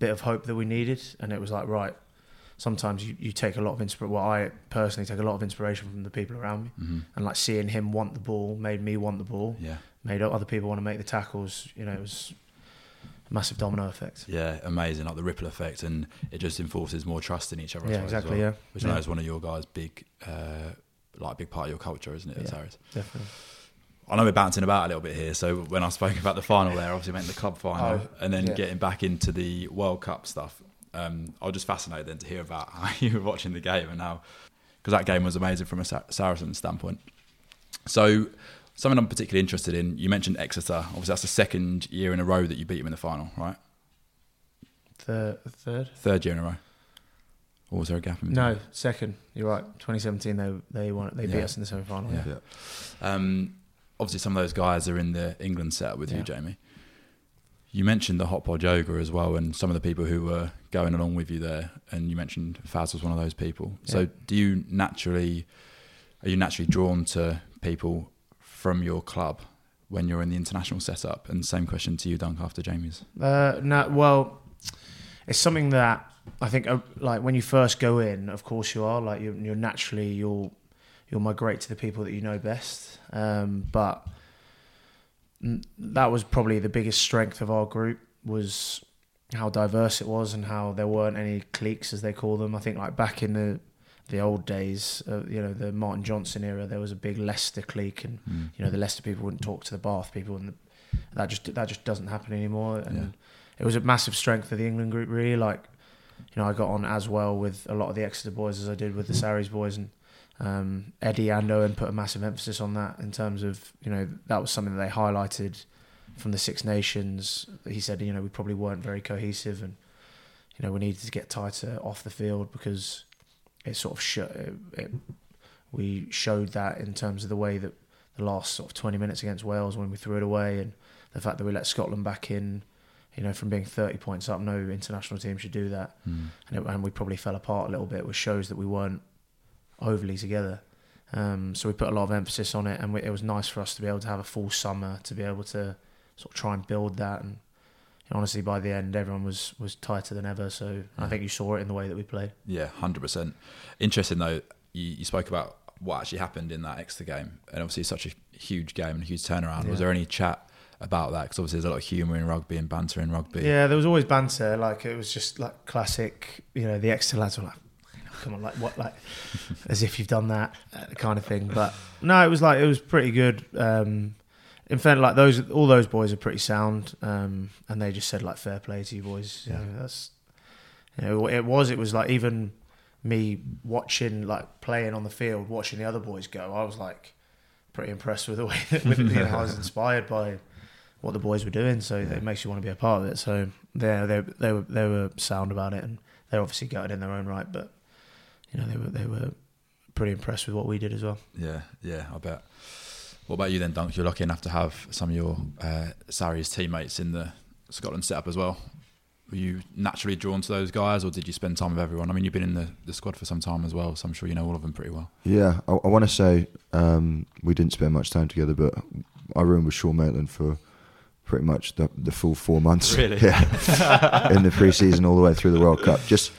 bit of hope that we needed. And it was like, right, sometimes you, you take a lot of inspiration. Well, I personally take a lot of inspiration from the people around me, hmm and like seeing him want the ball made me want the ball Yeah. made other people want to make the tackles. You know, it was massive domino effect. Yeah, amazing. Like the ripple effect, and it just enforces more trust in each other. Yeah, exactly. well, Yeah, Which I know is one of your guys' big, uh, like big part of your culture, isn't it? Yeah. Sarries? definitely. I know we're bouncing about a little bit here. So when I spoke about the final there, obviously meant the club final, Oh, and then yeah. getting back into the World Cup stuff. Um, I was just fascinated then to hear about how you were watching the game and how, because that game was amazing from a Saracen standpoint. So something I'm particularly interested in. You mentioned Exeter. Obviously, that's the second year in a row that you beat them in the final, right? Third, third? Third year in a row. Or was there a gap in between? No, second. You're right. 2017, they they won. They beat Yeah. us in the semi final. Yeah. Yeah. Um, obviously, some of those guys are in the England setup with you, Yeah. Jamie. You mentioned the hot pod yoga as well, and some of the people who were going along with you there. And you mentioned Faz was one of those people. So, Yeah. do you naturally are you naturally drawn to people from your club when you're in the international setup? And same question to you, Dunk, after Jamie's. Uh, no, well, it's something that I think, uh, like when you first go in, of course you are like you're, you're naturally you'll you'll migrate to the people that you know best. Um, but that was probably the biggest strength of our group was how diverse it was and how there weren't any cliques as they call them. I think like back in the the old days, uh, you know, the Martin Johnson era, there was a big Leicester clique, and Mm. you know the Leicester people wouldn't talk to the Bath people, and the, that just that just doesn't happen anymore. And Yeah. it was a massive strength of the England group, really. Like, you know, I got on as well with a lot of the Exeter boys as I did with the Sarries boys, and um, Eddie and Owen put a massive emphasis on that in terms of you know that was something that they highlighted from the Six Nations. He said, you know, we probably weren't very cohesive, and you know we needed to get tighter off the field because it sort of sho it, it, we showed that in terms of the way that the last sort of 20 minutes against Wales when we threw it away and the fact that we let Scotland back in you know from being 30 points up no international team should do that Mm. and, it, and we probably fell apart a little bit which shows that we weren't overly together um, so we put a lot of emphasis on it and we, it was nice for us to be able to have a full summer to be able to sort of try and build that and honestly by the end everyone was was tighter than ever so I think you saw it in the way that we played Yeah, hundred percent. Interesting though. You, you spoke about what actually happened in that Exeter game, and obviously it's such a huge game and a huge turnaround. Was there any chat about that? Because obviously there's a lot of humour in rugby and banter in rugby. Yeah, there was always banter. Like it was just like classic. You know, the Exeter lads were like, "Come on, like what, like as if you've done that uh, kind of thing." But no, it was like it was pretty good. Um, in fact, like those, all those boys are pretty sound, um, and they just said like, "Fair play to you boys." You know, that's you know, it was. It was like even me watching like playing on the field, watching the other boys go. I was like pretty impressed with the way that with, you know, I was inspired by what the boys were doing. So it makes you want to be a part of it. So yeah, they they were they were sound about it, and they're obviously gutted in their own right, but you know they were they were pretty impressed with what we did as well. Yeah, yeah, I bet. What about you then, Dunk? You're lucky enough to have some of your uh, Sarries teammates in the Scotland setup as well. Were you naturally drawn to those guys, or did you spend time with everyone? I mean, you've been in the, the squad for some time as well, so I'm sure you know all of them pretty well. Yeah, I, I want to say um, we didn't spend much time together, but I roomed with Sean Maitland for pretty much the, the full four months. Really? Yeah, in the pre-season all the way through the World Cup. Just,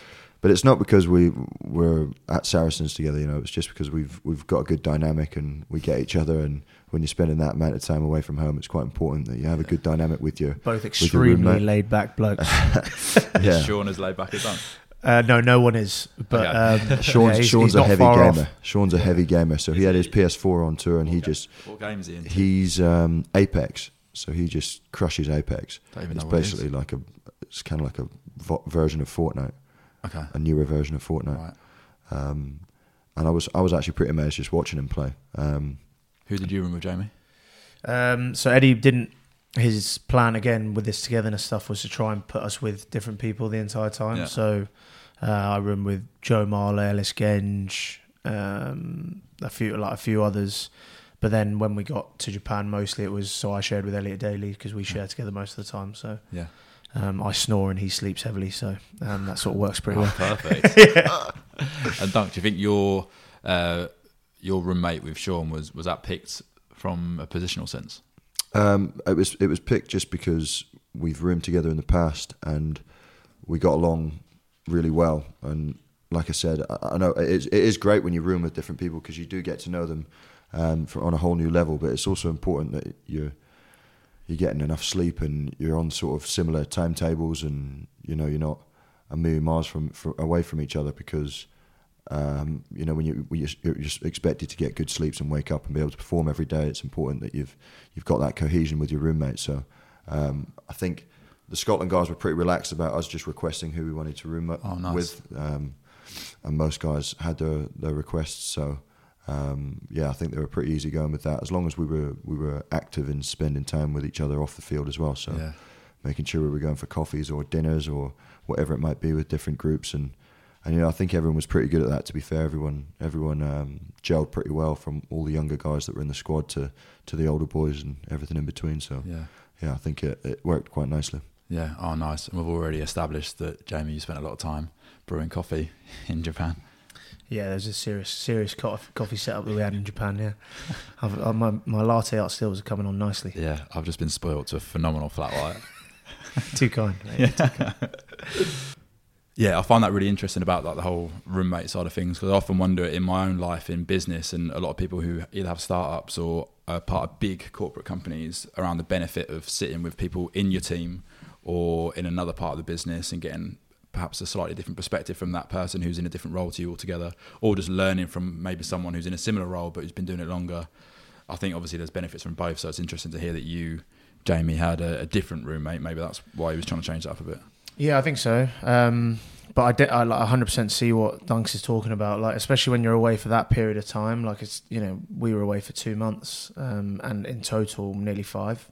but it's not because we were at Saracens together. You know, it's just because we've we've got a good dynamic and we get each other. And when you're spending that amount of time away from home, it's quite important that you have a good dynamic with your. Both extremely roommate. laid back blokes. Yeah. Is Sean as laid back as Dunk? Uh, no, no one is. But Okay. um, Sean's, yeah, he's, Sean's he's a heavy gamer. off. Sean's a heavy gamer, so he had his PS4 on tour and he just What games are you in? He's um, Apex, so he just crushes Apex. Don't even It's know what it is. basically like a, it's kind of like a vo- version of Fortnite, Okay, a newer version of Fortnite. right. Um, and I was I was actually pretty amazed just watching him play. Um, Who did you room with, Jamie? Um, so Eddie didn't. His plan again with this togetherness stuff was to try and put us with different people the entire time. Yeah. So uh, I roomed with Joe Marler, Ellis Genge, um, a few like a few others. But then when we got to Japan, mostly it was so I shared with Elliot Daly because we share together most of the time. So Yeah. um, I snore and he sleeps heavily, so um, that sort of works pretty well. Perfect. and Dunk, do you think your uh, your roommate with Sean was was that picked from a positional sense? um, it was it was picked just because we've roomed together in the past and we got along really well. And like I said, I, I know it is, it is great when you room with different people because you do get to know them um, for, on a whole new level. But it's also important that you're you're getting enough sleep and you're on sort of similar timetables and you know you're not a million miles from, from away from each other because um, you know when you when you're just expected to get good sleeps and wake up and be able to perform every day. It's important that you've you've got that cohesion with your roommate. So um, I think the Scotland guys were pretty relaxed about us just requesting who we wanted to room Oh, nice. with, um, and most guys had their their requests. So um, yeah, I think they were pretty easy going with that. As long as we were we were active in spending time with each other off the field as well. So Yeah. making sure we were going for coffees or dinners or whatever it might be with different groups and and you know I think everyone was pretty good at that to be fair everyone everyone um, gelled pretty well from all the younger guys that were in the squad to to the older boys and everything in between so Yeah. yeah I think it, it worked quite nicely Yeah. Oh, nice. And we've already established that Jamie, you spent a lot of time brewing coffee in Japan. Yeah, there's a serious, serious coffee, coffee setup that we had in Japan. Yeah, I've, uh, my my latte art stills are coming on nicely. Yeah, I've just been spoilt to a phenomenal flat white. Too kind. mate. Yeah, I find that really interesting about like the whole roommate side of things because I often wonder in my own life in business and a lot of people who either have startups or are part of big corporate companies around the benefit of sitting with people in your team or in another part of the business and getting perhaps a slightly different perspective from that person who's in a different role to you altogether or just learning from maybe someone who's in a similar role but who's been doing it longer. I think obviously there's benefits from both, so it's interesting to hear that you, Jamie, had a, a different roommate. Maybe that's why he was trying to change that up a bit. Yeah, I think so. Um, but I, de- I like 100% see what Dunks is talking about. Like, especially when you're away for that period of time. Like, it's you know we were away for two months, um, and in total nearly five.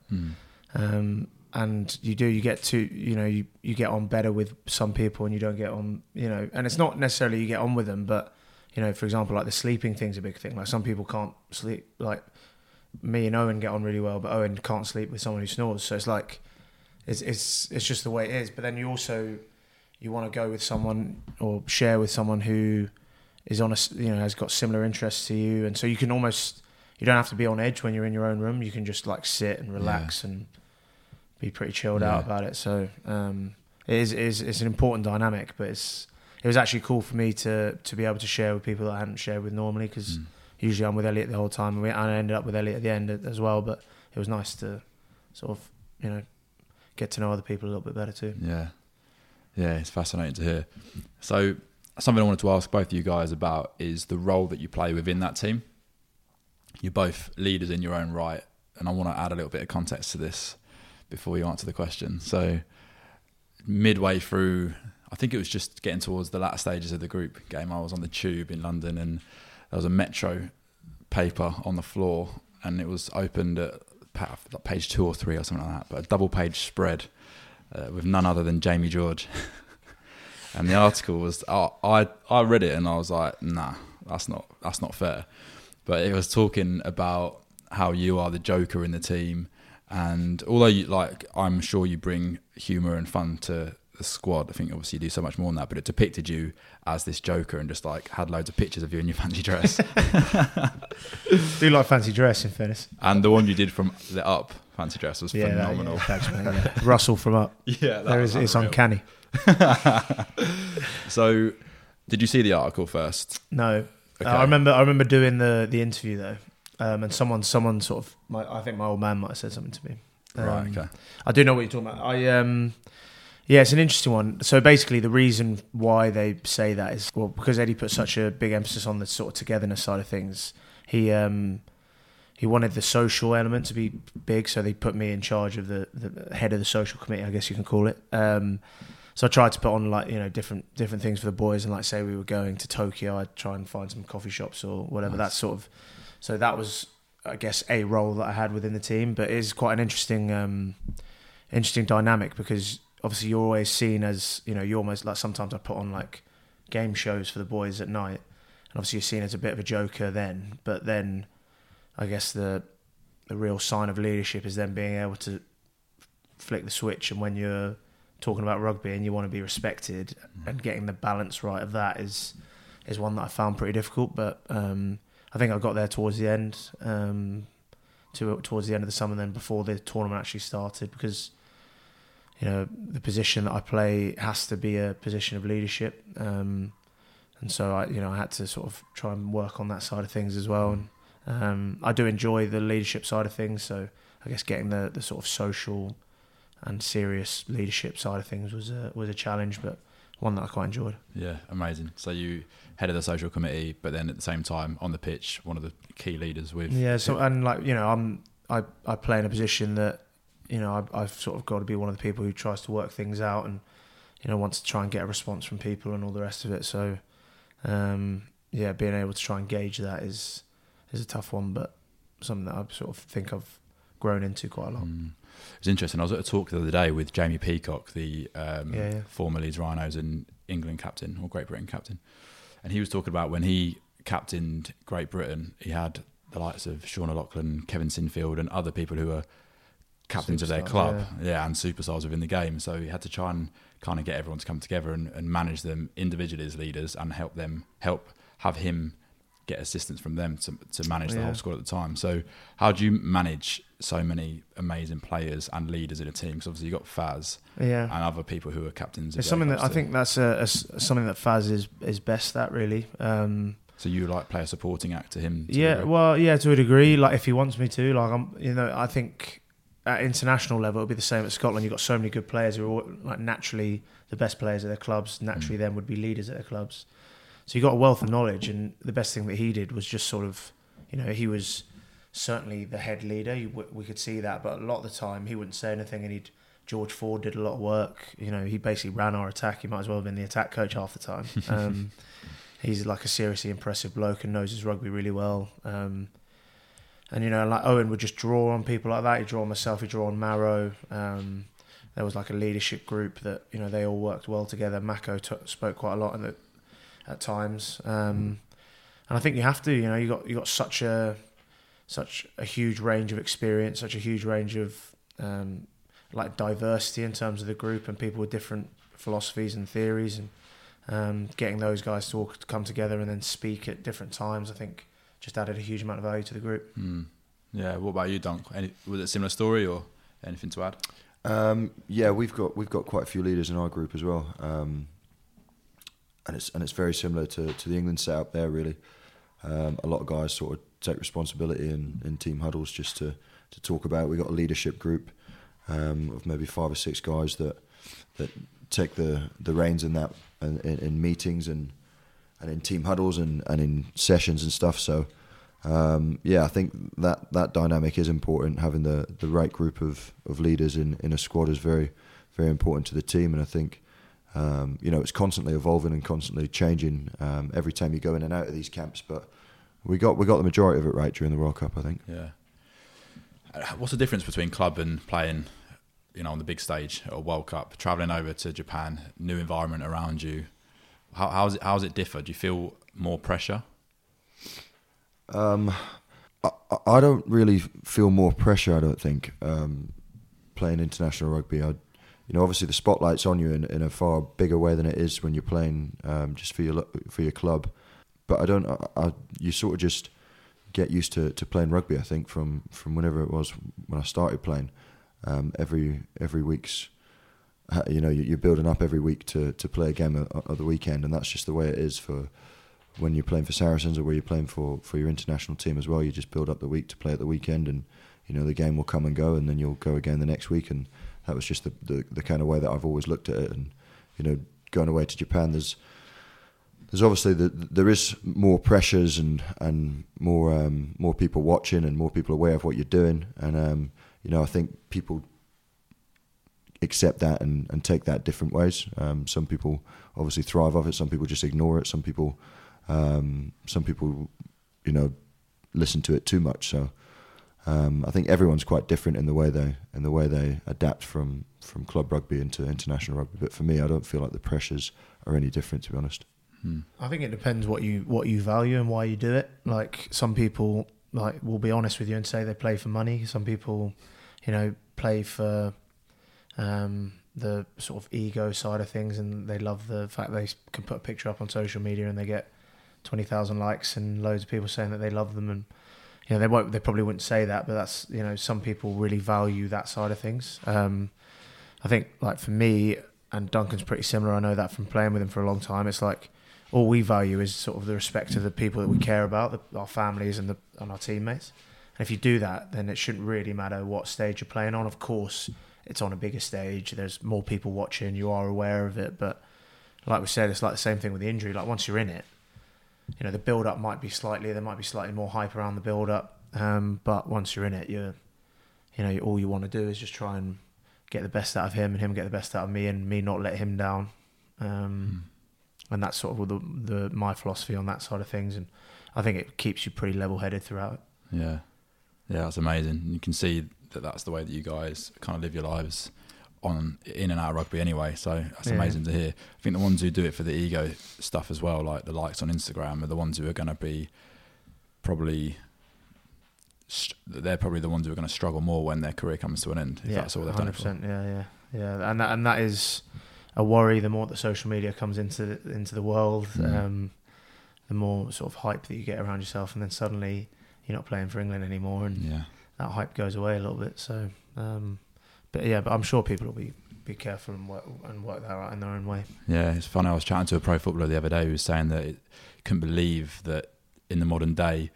Um, and you do you get to you know you, you get on better with some people and you don't get on you know and it's not necessarily you get on with them but you know for example like the sleeping thing's a big thing like some people can't sleep like me and Owen get on really well but Owen can't sleep with someone who snores so it's like it's it's it's just the way it is but then you also you want to go with someone or share with someone who is on a you know has got similar interests to you and so you can almost you don't have to be on edge when you're in your own room you can just like sit and relax and be pretty chilled Yeah. out about it so um it is, it is it's an important dynamic but it's it was actually cool for me to to be able to share with people that I hadn't shared with normally because Mm. usually I'm with Elliot the whole time, and, we, and I ended up with Elliot at the end as well. But it was nice to sort of you know get to know other people a little bit better too. Yeah, yeah, it's fascinating to hear. So something I wanted to ask both of you guys about is the role that you play within that team. You're both leaders in your own right, and I want to add a little bit of context to this before you answer the question. So midway through, I think it was just getting towards the latter stages of the group game. I was on the tube in London, and there was a Metro paper on the floor, and it was opened at page two or three or something like that, but a double page spread uh, with none other than Jamie George. and the article was I, I I read it and I was like, nah, that's not that's not fair. But it was talking about how you are the joker in the team, and although you like, I'm sure you bring humour and fun to the squad. I think obviously you do so much more than that, but it depicted you as this Joker and just like had loads of pictures of you in your fancy dress. do like fancy dress, in fairness. And the one you did from the Up fancy dress was yeah, phenomenal. That, yeah, yeah. Russell from Up. Yeah, there is. It's uncanny. so, did you see the article first? No, okay. uh, I remember. I remember doing the the interview though, um, and someone, someone sort of, my, I think my old man might have said something to me. Um, right. Okay. I do know what you're talking about. I um yeah, it's an interesting one. So basically, the reason why they say that is well because Eddie put such a big emphasis on the sort of togetherness side of things. He um, he wanted the social element to be big, so they put me in charge of the, the head of the social committee, I guess you can call it. Um, so I tried to put on like you know different different things for the boys, and like say we were going to Tokyo, I'd try and find some coffee shops or whatever. Nice. That sort of. So that was, I guess, a role that I had within the team, but it is quite an interesting, um, interesting dynamic because obviously you're always seen as you know you're almost like sometimes I put on like game shows for the boys at night, and obviously you're seen as a bit of a joker then. But then I guess the the real sign of leadership is then being able to flick the switch, and when you're talking about rugby and you want to be respected, mm. and getting the balance right of that is is one that I found pretty difficult. But um, I think I got there towards the end. Um, to, towards the end of the summer, then before the tournament actually started, because you know, the position that I play has to be a position of leadership. Um, and so I, you know, I had to sort of try and work on that side of things as well. And um, I do enjoy the leadership side of things. So I guess getting the, the sort of social and serious leadership side of things was a, was a challenge, but one that I quite enjoyed. Yeah, amazing. So you head of the social committee, but then at the same time on the pitch, one of the key leaders with. Yeah. So and like you know, I'm I I play in a position that you know, I, have sort of got to be one of the people who tries to work things out and, you know, wants to try and get a response from people and all the rest of it. So, um, yeah, being able to try and gauge that is is a tough one, but something that I sort of think I've grown into quite a lot. Mm. It's interesting. I was at a talk the other day with Jamie Peacock, the um, yeah, yeah. former Leeds Rhinos and England captain or Great Britain captain, and he was talking about when he captained Great Britain, he had the likes of Sean O'Loughlin, Kevin Sinfield, and other people who were captains of their club, yeah. yeah. and superstars within the game. So he had to try and kind of get everyone to come together and, and manage them individually as leaders and help them help have him get assistance from them to, to manage the whole squad at the time. So how do you manage so many amazing players and leaders in a team? Because obviously you've got Faz, yeah. and other people who are captains. It's something that I think that's a, a, something that Faz is is best at really. Um, so you like play a supporting act to him? To yeah, well, yeah, to a degree. Like if he wants me to, like I'm, you know, I think at international level, it'll be the same at Scotland. You've got so many good players who are like naturally the best players at their clubs. Naturally, mm. then would be leaders at their clubs. So you got a wealth of knowledge, and the best thing that he did was just sort of, you know, he was certainly the head leader. We could see that, but a lot of the time he wouldn't say anything, and he'd. George Ford did a lot of work. You know, he basically ran our attack. He might as well have been the attack coach half the time. Um, he's like a seriously impressive bloke and knows his rugby really well. Um, and you know, like Owen would just draw on people like that. He'd draw on myself. He'd draw on Marrow. Um, there was like a leadership group that you know they all worked well together. Mako t- spoke quite a lot the, at times, um, and I think you have to. You know, you got you got such a such a huge range of experience, such a huge range of um, like diversity in terms of the group and people with different philosophies and theories, and um, getting those guys to all come together and then speak at different times. I think just added a huge amount of value to the group. Mm. Yeah. What about you, Dunk? Any, was it a similar story or anything to add? Um, yeah, we've got we've got quite a few leaders in our group as well, um, and it's and it's very similar to, to the England setup there really. um, a lot of guys sort of take responsibility in, in team huddles just to, to talk about. We've got a leadership group um, of maybe five or six guys that that take the, the reins in that in, in meetings and and in team huddles and, and in sessions and stuff. So um, yeah, I think that that dynamic is important. Having the, the right group of, of leaders in, in a squad is very very important to the team, and I think. Um, you know, it's constantly evolving and constantly changing um, every time you go in and out of these camps. But we got we got the majority of it right during the World Cup, I think. Yeah. Uh, what's the difference between club and playing, you know, on the big stage a World Cup? Traveling over to Japan, new environment around you. How how's it how's it differ? Do you feel more pressure? Um, I, I don't really feel more pressure. I don't think um, playing international rugby. I, you know, obviously the spotlight's on you in, in a far bigger way than it is when you're playing um, just for your for your club. But I don't. I, I, you sort of just get used to, to playing rugby. I think from, from whenever it was when I started playing. Um, every every week's you know you're building up every week to, to play a game of, the weekend, and that's just the way it is for when you're playing for Saracens or where you're playing for, for your international team as well. You just build up the week to play at the weekend, and you know the game will come and go, and then you'll go again the next week. And that was just the, the, the kind of way that I've always looked at it. And you know, going away to Japan, there's there's obviously the, there is more pressures and and more um, more people watching and more people aware of what you're doing. And um, you know, I think people accept that and, and take that different ways. Um, some people obviously thrive off it. Some people just ignore it. Some people um, some people, you know, listen to it too much. So um, I think everyone's quite different in the way they in the way they adapt from from club rugby into international rugby. But for me, I don't feel like the pressures are any different, to be honest. Hmm. I think it depends what you what you value and why you do it. Like some people, like will be honest with you and say they play for money. Some people, you know, play for um, the sort of ego side of things, and they love the fact they can put a picture up on social media and they get twenty thousand likes and loads of people saying that they love them and you know they won't they probably wouldn't say that but that's you know some people really value that side of things. Um, I think like for me and Duncan's pretty similar I know that from playing with him for a long time it's like all we value is sort of the respect of the people that we care about the, our families and the and our teammates. And if you do that then it shouldn't really matter what stage you're playing on. Of course it's on a bigger stage there's more people watching you are aware of it but like we said it's like the same thing with the injury like once you're in it you know the build up might be slightly there might be slightly more hype around the build up, um, but once you're in it, you're you know all you want to do is just try and get the best out of him and him get the best out of me and me not let him down. Um, mm. And that's sort of the, the my philosophy on that side of things, and I think it keeps you pretty level headed throughout. Yeah, yeah, that's amazing. You can see that that's the way that you guys kind of live your lives on in and out of rugby anyway. So that's yeah. amazing to hear. I think the ones who do it for the ego stuff as well, like the likes on Instagram, are the ones who are going to be probably. They're probably the ones who are going to struggle more when their career comes to an end. If yeah, that's all they've 100%, done. Yeah, yeah, yeah, and that, and that is a worry. The more that social media comes into the, into the world, mm. um, the more sort of hype that you get around yourself, and then suddenly you're not playing for England anymore, and yeah. That hype goes away a little bit. So um, but yeah, but I'm sure people will be be careful and work and work that out in their own way. Yeah, it's funny. I was chatting to a pro footballer the other day who was saying that he couldn't believe that in the modern day,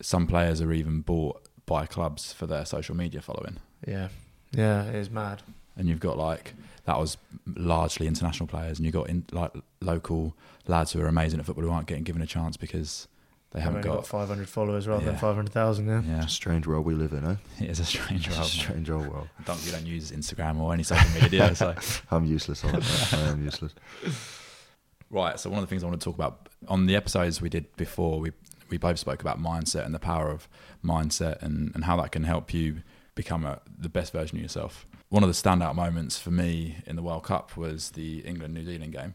some players are even bought by clubs for their social media following. Yeah, yeah, it is mad. And you've got like that was largely international players, and you've got in, like local lads who are amazing at football who aren't getting given a chance because they haven't got, got, 500 followers rather yeah. than 500,000. Yeah. yeah. strange world we live in, eh? It is a strange world. a strange old world. Don't, you don't use Instagram or any social media, so. I'm useless on it. I am useless. Right. So one of the things I want to talk about on the episodes we did before, we we both spoke about mindset and the power of mindset and, and how that can help you become a, the best version of yourself. One of the standout moments for me in the World Cup was the England New Zealand game,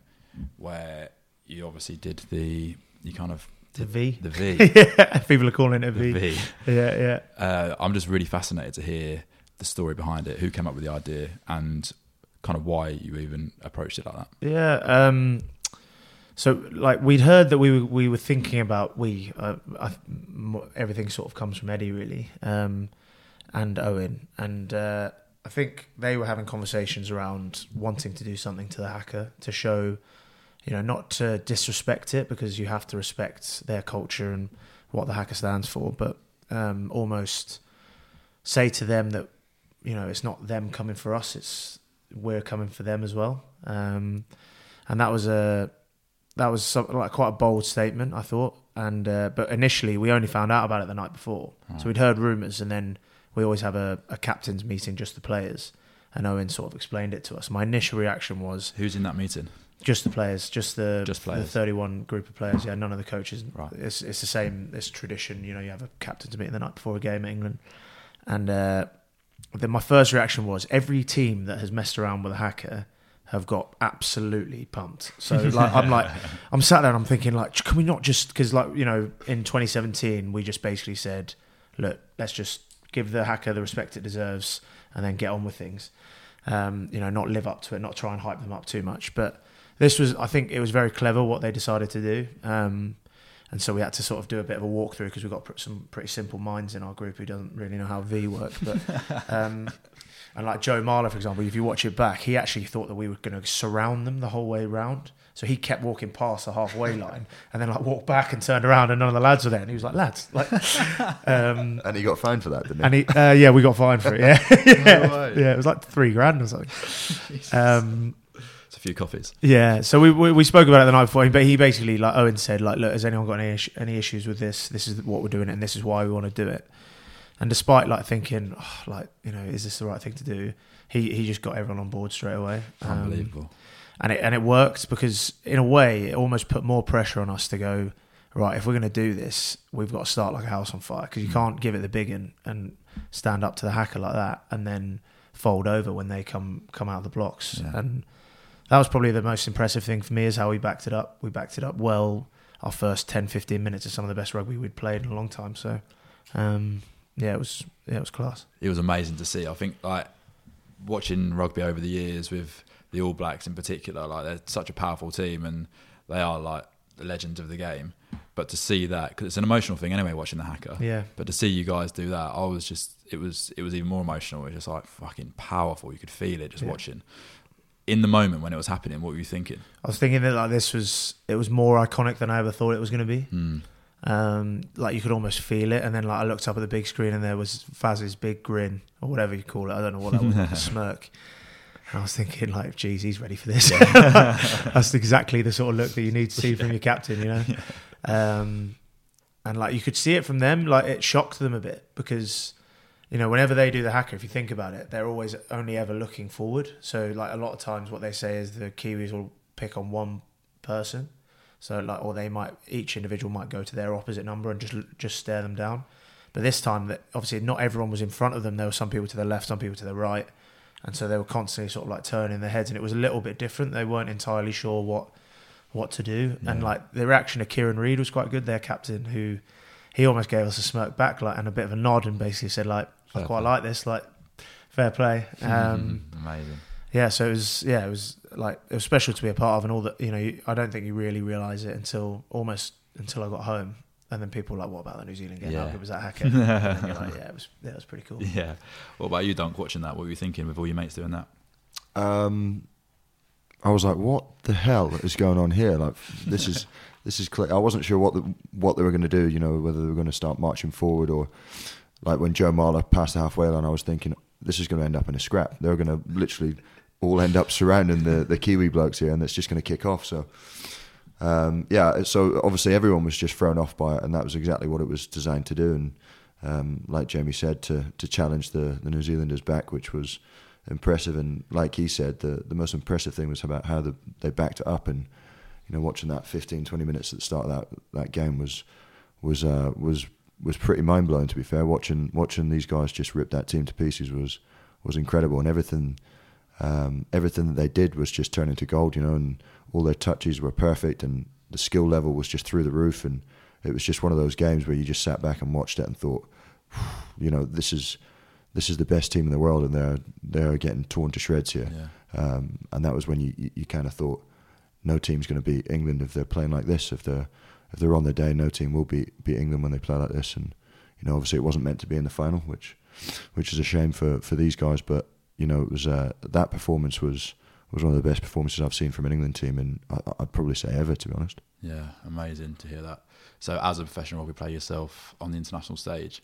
where you obviously did the you kind of the V. The V. yeah, people are calling it V. V. Yeah, yeah. Uh, I'm just really fascinated to hear the story behind it, who came up with the idea, and kind of why you even approached it like that. Yeah. Um, so, like, we'd heard that we were, we were thinking about we. Uh, I, everything sort of comes from Eddie, really, um, and Owen, and uh, I think they were having conversations around wanting to do something to the haka to show you know, not to disrespect it because you have to respect their culture and what the haka stands for, but um, almost say to them that you know it's not them coming for us; it's we're coming for them as well. Um, and that was a that was something like quite a bold statement, I thought. And uh, but initially, we only found out about it the night before, so we'd heard rumours, and then we always have a, a captain's meeting, just the players. And Owen sort of explained it to us. My initial reaction was Who's in that meeting? Just the players, just the Just the 31 group of players. Yeah, none of the coaches. Right. It's it's the same. It's tradition. You know, you have a captain's meeting the night before a game at England, and uh, then my first reaction was every team that has messed around with a haka have got absolutely pumped. So like I'm like I'm sat there and I'm thinking like can we not just because like you know in 2017 we just basically said look let's just give the haka the respect it deserves and then get on with things. Um, you know, not live up to it, not try and hype them up too much. But this was, I think, it was very clever what they decided to do. Um, and so we had to sort of do a bit of a walkthrough because we've got pr- some pretty simple minds in our group who doesn't really know how V works. But um, and like Joe Marler, for example, if you watch it back, he actually thought that we were going to surround them the whole way round. So he kept walking past the halfway line and then like walked back and turned around and none of the lads were there. And he was like, lads, like, um, And he got fined for that, didn't he? and he, uh, yeah, we got fined for it. Yeah, yeah, No yeah. It was like three grand or something. Um, It's a few coffees. yeah, so we, we we spoke about it the night before, but he basically like Owen said like, look, has anyone got any any issues with this? This is what we're doing, and this is why we want to do it. And despite like thinking, oh, like you know, is this the right thing to do? He he just got everyone on board straight away. Um, Unbelievable. and it and it worked because in a way it almost put more pressure on us to go right. If we're going to do this, we've got to start like a house on fire because you Mm. can't give it the big and and stand up to the haka like that and then fold over when they come come out of the blocks. Yeah. And that was probably the most impressive thing for me is how we backed it up. We backed it up well. Our first 10, 15 minutes of some of the best rugby we'd played in a long time. So, um, yeah, it was yeah, it was class. it was amazing to see. I think like watching rugby over the years with the All Blacks in particular, like they're such a powerful team and they are like the legends of the game. But to see that, because it's an emotional thing anyway, watching the haka. Yeah, But to see you guys do that, I was just it was it was even more emotional. It was just like fucking powerful. You could feel it just Yeah. watching. In the moment when it was happening, what were you thinking? I was thinking that like this was it was more iconic than I ever thought it was going to be. Hmm. Um, like you could almost feel it, and then like I looked up at the big screen, and there was Faz's big grin or whatever you call it. I don't know what that was, like a smirk. And I was thinking, like, geez, he's ready for this. That's exactly the sort of look that you need to see from your captain, you know. Um, and like you could see it from them, like it shocked them a bit because you know whenever they do the haka, if you think about it, they're always only ever looking forward. So like a lot of times, what they say is the Kiwis will pick on one person. So like, or they might each individual might go to their opposite number and just just stare them down. But this time, that obviously not everyone was in front of them. There were some people to the left, some people to the right, and so they were constantly sort of like turning their heads, and it was a little bit different. They weren't entirely sure what what to do, and like the reaction of Kieran Read was quite good. Their captain, who he almost gave us a smirk back, like and a bit of a nod, and basically said like, "I quite play. like this, like fair play." Um, Amazing. yeah, so it was yeah, it was like it was special to be a part of, and all that you know. I don't think you really realise it until almost until I got home, and then people were like, "What about the New Zealand game? How Yeah. good was that haka?" and then you're like, "Yeah, it was yeah, it was pretty cool." Yeah. What about you, Dunk? Watching that, what were you thinking with all your mates doing that? Um, I was like, "What the hell is going on here? Like, this is this is clear." I wasn't sure what the, what they were going to do. You know, whether they were going to start marching forward or like when Joe Marler passed the halfway line, I was thinking this is going to end up in a scrap. They're going to literally all end up surrounding the the Kiwi blokes here, and it's just going to kick off. So. Um, yeah, so obviously everyone was just thrown off by it, and that was exactly what it was designed to do. And um, like Jamie said, to to challenge the, the New Zealanders back, which was impressive. And like he said, the, the most impressive thing was about how the, they backed it up. And you know, watching that 15, 20 minutes at the start of that that game was was uh, was was pretty mind blowing. To be fair, watching watching these guys just rip that team to pieces was was incredible, and everything um, everything that they did was just turn into gold. You know, and all their touches were perfect, and the skill level was just through the roof. And it was just one of those games where you just sat back and watched it and thought, you know, this is this is the best team in the world, and they're they're getting torn to shreds here. Yeah. Um, and that was when you, you, you kind of thought, no team's going to beat England if they're playing like this. If they're if they're on their day, no team will beat beat England when they play like this. And you know, obviously, it wasn't meant to be in the final, which which is a shame for, for these guys. But you know, it was uh, that performance was was one of the best performances I've seen from an England team, and I, I'd probably say ever, to be honest. Yeah, amazing to hear that. So, as a professional rugby player yourself on the international stage,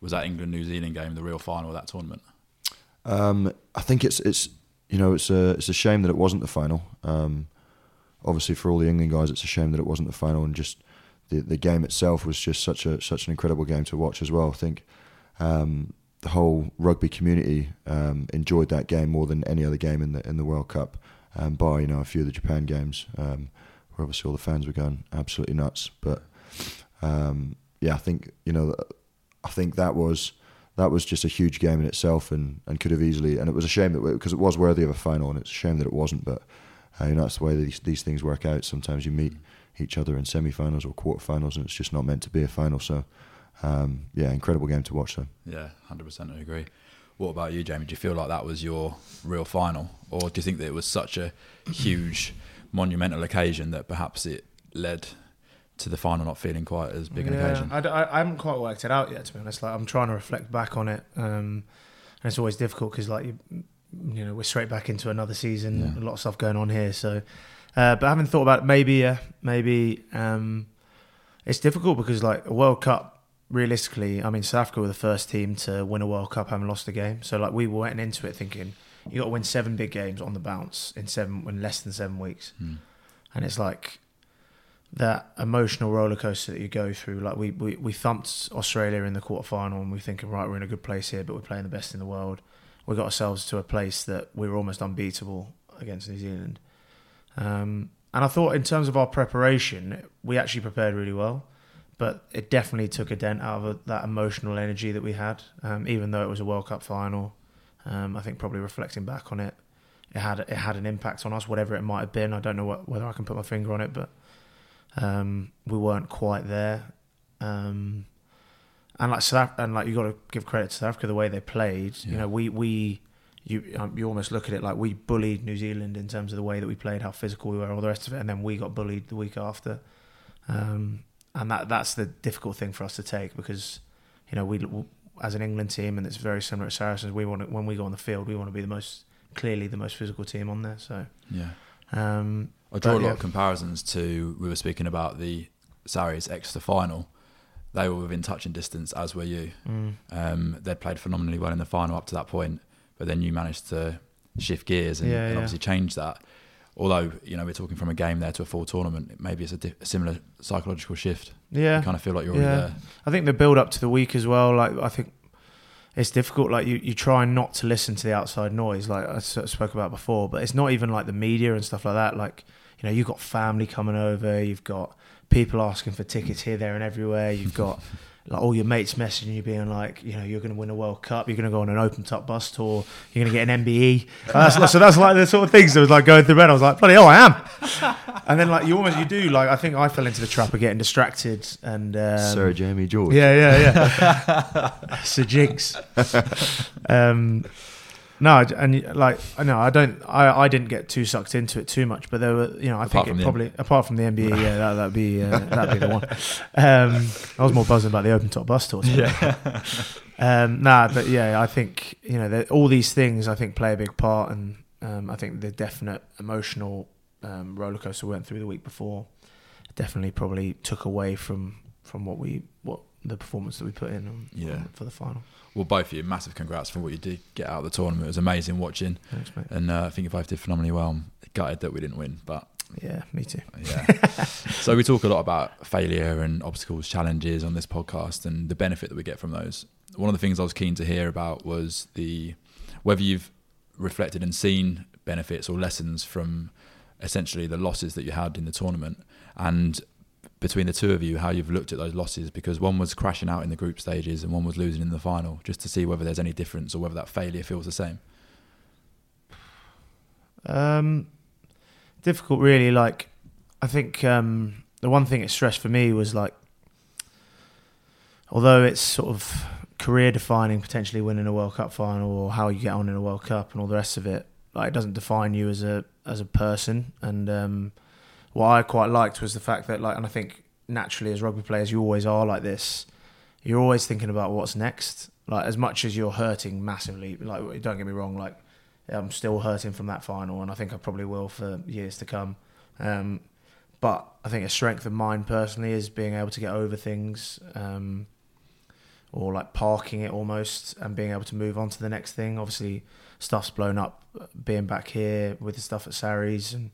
was that England New Zealand game the real final of that tournament? Um, I think it's it's you know it's a it's a shame that it wasn't the final. Um, obviously, for all the England guys, it's a shame that it wasn't the final, and just the the game itself was just such a such an incredible game to watch as well. I think um, the whole rugby community um, enjoyed that game more than any other game in the in the World Cup, um, bar you know a few of the Japan games, um, where obviously all the fans were going absolutely nuts. But um, yeah, I think you know I think that was that was just a huge game in itself, and, and could have easily. And it was a shame that because it was worthy of a final, and it's a shame that it wasn't. But uh, you know that's the way these these things work out. Sometimes you meet each other in semi-finals or quarter-finals, and it's just not meant to be a final. So um, yeah, incredible game to watch. Though. Yeah, hundred percent, I agree. What about you, Jamie? Do you feel like that was your real final, or do you think that it was such a huge, monumental occasion that perhaps it led to the final not feeling quite as big an yeah, occasion? I, haven't quite worked it out yet, to be honest. Like I'm trying to reflect back on it, um, and it's always difficult because, like, you, you know, we're straight back into another season. Yeah. A lot of stuff going on here. So, uh, but I haven't thought about it. maybe, uh, maybe um, it's difficult because, like, a World Cup. Realistically, I mean, South Africa were the first team to win a World Cup having lost a game. So, like, we were went into it thinking you got to win seven big games on the bounce in seven in less than seven weeks Hmm. and it's like that emotional roller coaster that you go through. Like we, we, we thumped Australia in the quarterfinal, and we're thinking, right, we're in a good place here, but we're playing the best in the world. We got ourselves to a place that we were almost unbeatable against New Zealand. Um, and I thought, in terms of our preparation, we actually prepared really well, but it definitely took a dent out of that emotional energy that we had. Um, even though it was a World Cup final, um, I think probably reflecting back on it, it had it had an impact on us, whatever it might have been. I don't know what, whether I can put my finger on it, but um, we weren't quite there. Um, and like South, and like you got to give credit to South Africa the way they played. You know, we we you um, you almost look at it like we bullied New Zealand in terms of the way that we played, how physical we were, all the rest of it, and then we got bullied the week after. Um, and that that's the difficult thing for us to take because you know we as an England team, and it's very similar to Saracens. We want to, when we go on the field, we want to be the most clearly the most physical team on there. So. Yeah. Um, I draw But, a lot yeah. of comparisons to we were speaking about the Sarries Exeter final. They were within touching distance, as were you. mm, Um, they'd played phenomenally well in the final up to that point, but then you managed to shift gears and, Yeah, and yeah. obviously change that. Although you know we're talking from a game there to a full tournament, maybe it's a, di- a similar psychological shift. yeah, You kind of feel like you're Yeah. there. I think the build up to the week as well. Like I think it's difficult. Like you, you try not to listen to the outside noise, like I sort of spoke about before. But it's not even like the media and stuff like that. Like you know, you've got family coming over. You've got people asking for tickets here, there, and everywhere. You've got like all your mates messaging you, being like, you know, you're going to win a World Cup. You're going to go on an open top bus tour. You're going to get an MBE. That's, so that's like the sort of things that was like going through my head. I was like, bloody hell, I am. And then like you almost you do like I think I fell into the trap of getting distracted and um, Sir Jamie George. yeah, yeah, yeah. Sir Jigs. um, no, and like I know I don't. I, I didn't get too sucked into it too much, but there were you know I Apart think it probably apart from the MBE, yeah, that that'd be uh, that'd be the one. Um, I was more buzzing about the open top bus tour. Yeah. um, nah, but yeah, I think you know that all these things I think play a big part, and um, I think the definite emotional um, roller coaster we went through the week before definitely probably took away from from what we what the performance that we put in on, Yeah. on- for the final. Well, both of you, massive congrats for what you did get out of the tournament. It was amazing watching, Thanks, and uh, I think you both did phenomenally well. I'm gutted that we didn't win, but Yeah, me too. Yeah. so we talk a lot about failure and obstacles, challenges on this podcast, and the benefit that we get from those. One of the things I was keen to hear about was the whether you've reflected and seen benefits or lessons from essentially the losses that you had in the tournament, and between the two of you, how you've looked at those losses because one was crashing out in the group stages and one was losing in the final, just to see whether there's any difference or whether that failure feels the same. Um, difficult, really. Like, I think um, the one thing it stressed for me was like, although it's sort of career defining, potentially winning a World Cup final or how you get on in a World Cup and all the rest of it, like it doesn't define you as a as a person. And um, what I quite liked was the fact that, like, and I think naturally as rugby players, you always are like this. You're always thinking about what's next. Like as much as you're hurting massively, like don't get me wrong, like I'm still hurting from that final, and I think I probably will for years to come. Um, but I think a strength of mine personally is being able to get over things, um, or like parking it almost, and being able to move on to the next thing. Obviously, stuff's blown up, being back here with the stuff at Sarries, and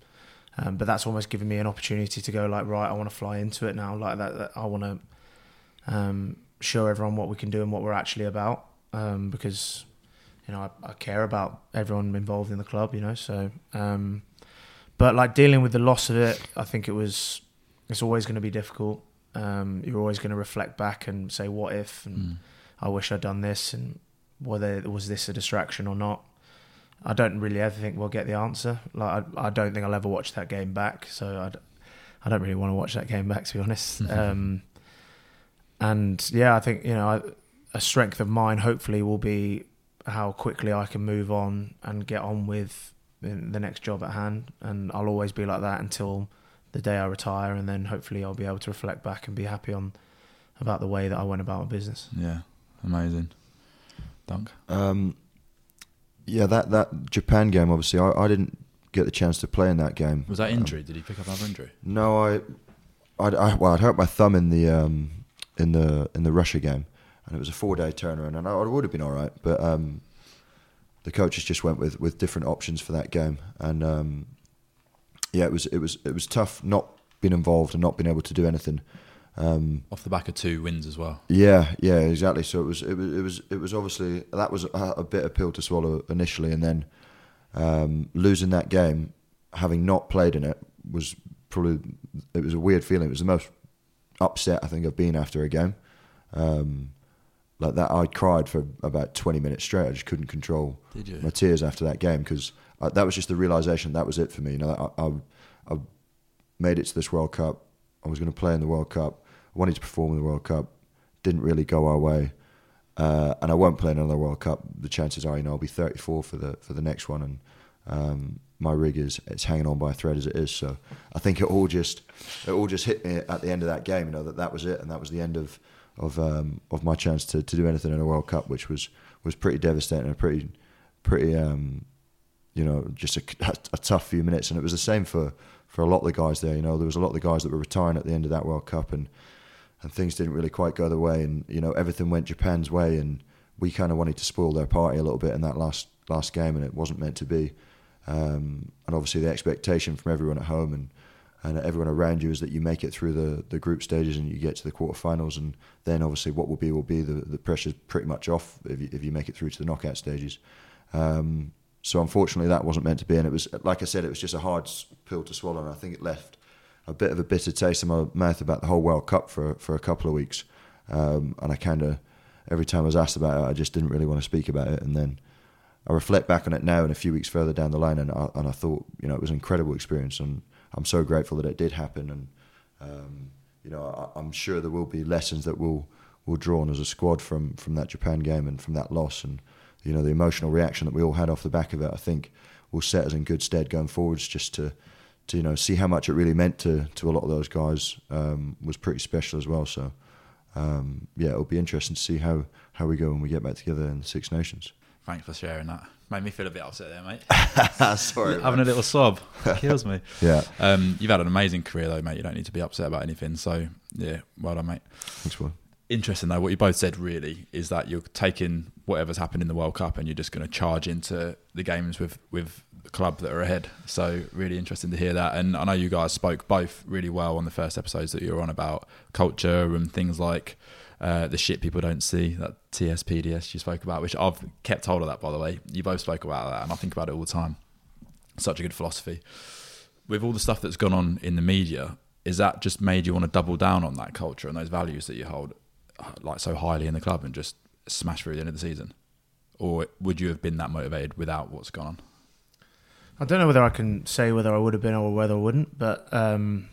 um, but that's almost given me an opportunity to go like, right, I want to fly into it now, like that. that I want to um, show everyone what we can do and what we're actually about, um, because you know I, I, care about everyone involved in the club, you know. So, um, but like dealing with the loss of it, I think it was. It's always going to be difficult. Um, you're always going to reflect back and say, "What if?" and mm. "I wish I'd done this," and whether was this a distraction or not. I don't really ever think we'll get the answer. Like I, I don't think I'll ever watch that game back. So I, I don't really want to watch that game back to be honest. Mm-hmm. Um, and yeah, I think you know a strength of mine hopefully will be how quickly I can move on and get on with the next job at hand. And I'll always be like that until the day I retire, and then hopefully I'll be able to reflect back and be happy on about the way that I went about my business. Yeah, amazing. Dunk. Um, yeah, that that Japan game. Obviously, I, I didn't get the chance to play in that game. Was that injury? Um, Did he pick up another injury? No, I, I, I well, I'd hurt my thumb in the um, in the in the Russia game, and it was a four day turnaround, and I, I would have been all right, but um, the coaches just went with, with different options for that game, and um, yeah, it was it was it was tough not being involved and not being able to do anything. Um, Off the back of two wins as well. Yeah, yeah, exactly. So it was it was it was it was obviously that was a, a bit of pill to swallow initially, and then um, losing that game, having not played in it, was probably it was a weird feeling. It was the most upset I think I've been after a game. Um, like that, I cried for about twenty minutes straight. I just couldn't control my tears after that game because that was just the realization that was it for me. You know, I, I, I made it to this World Cup. I was going to play in the World Cup. Wanted to perform in the World Cup. Didn't really go our way, uh, and I won't play another World Cup. The chances are, you know, I'll be 34 for the for the next one, and um, my rig is it's hanging on by a thread as it is. So I think it all just it all just hit me at the end of that game. You know that that was it, and that was the end of of um, of my chance to, to do anything in a World Cup, which was was pretty devastating and pretty pretty um, you know just a, a, tough few minutes. And it was the same for for a lot of the guys there. You know, there was a lot of the guys that were retiring at the end of that World Cup, and and things didn't really quite go the way, and you know everything went Japan's way, and we kind of wanted to spoil their party a little bit in that last last game, and it wasn't meant to be. Um, and obviously the expectation from everyone at home and and everyone around you is that you make it through the, the group stages and you get to the quarterfinals and then obviously what will be will be the, the pressure's pretty much off if you, if you make it through to the knockout stages um, so unfortunately that wasn't meant to be and it was like I said it was just a hard pill to swallow and I think it left a bit of a bitter taste in my mouth about the whole World Cup for, for a couple of weeks um, and I kind of every time I was asked about it I just didn't really want to speak about it and then I reflect back on it now and a few weeks further down the line, and I, and I thought, you know, it was an incredible experience, and I'm so grateful that it did happen. And um, you know, I, am sure there will be lessons that we'll we'll draw on as a squad from from that Japan game and from that loss, and you know, the emotional reaction that we all had off the back of it. I think will set us in good stead going forwards, just to to you know see how much it really meant to to a lot of those guys um, was pretty special as well. So. Um, yeah, it'll be interesting to see how, how we go when we get back together in the Six Nations. Thanks for sharing that. Made me feel a bit upset there, mate. Sorry. Having a little sob kills me. yeah. Um, you've had an amazing career, though, mate. You don't need to be upset about anything. So, yeah, well done, mate. Thanks, man. Interesting, though, what you both said really is that you're taking whatever's happened in the World Cup and you're just going to charge into the games with, with club that are ahead. So, really interesting to hear that. And I know you guys spoke both really well on the first episodes that you were on about culture and things like uh, the shit people don't see, that TSPDS you spoke about, which I've kept hold of that, by the way. You both spoke about that, and I think about it all the time. Such a good philosophy. With all the stuff that's gone on in the media, is that just made you want to double down on that culture and those values that you hold uh, like so highly in the club and just smash through the end of the season? Or would you have been that motivated without what's gone on? I don't know whether I can say whether I would have been or whether I wouldn't, but um,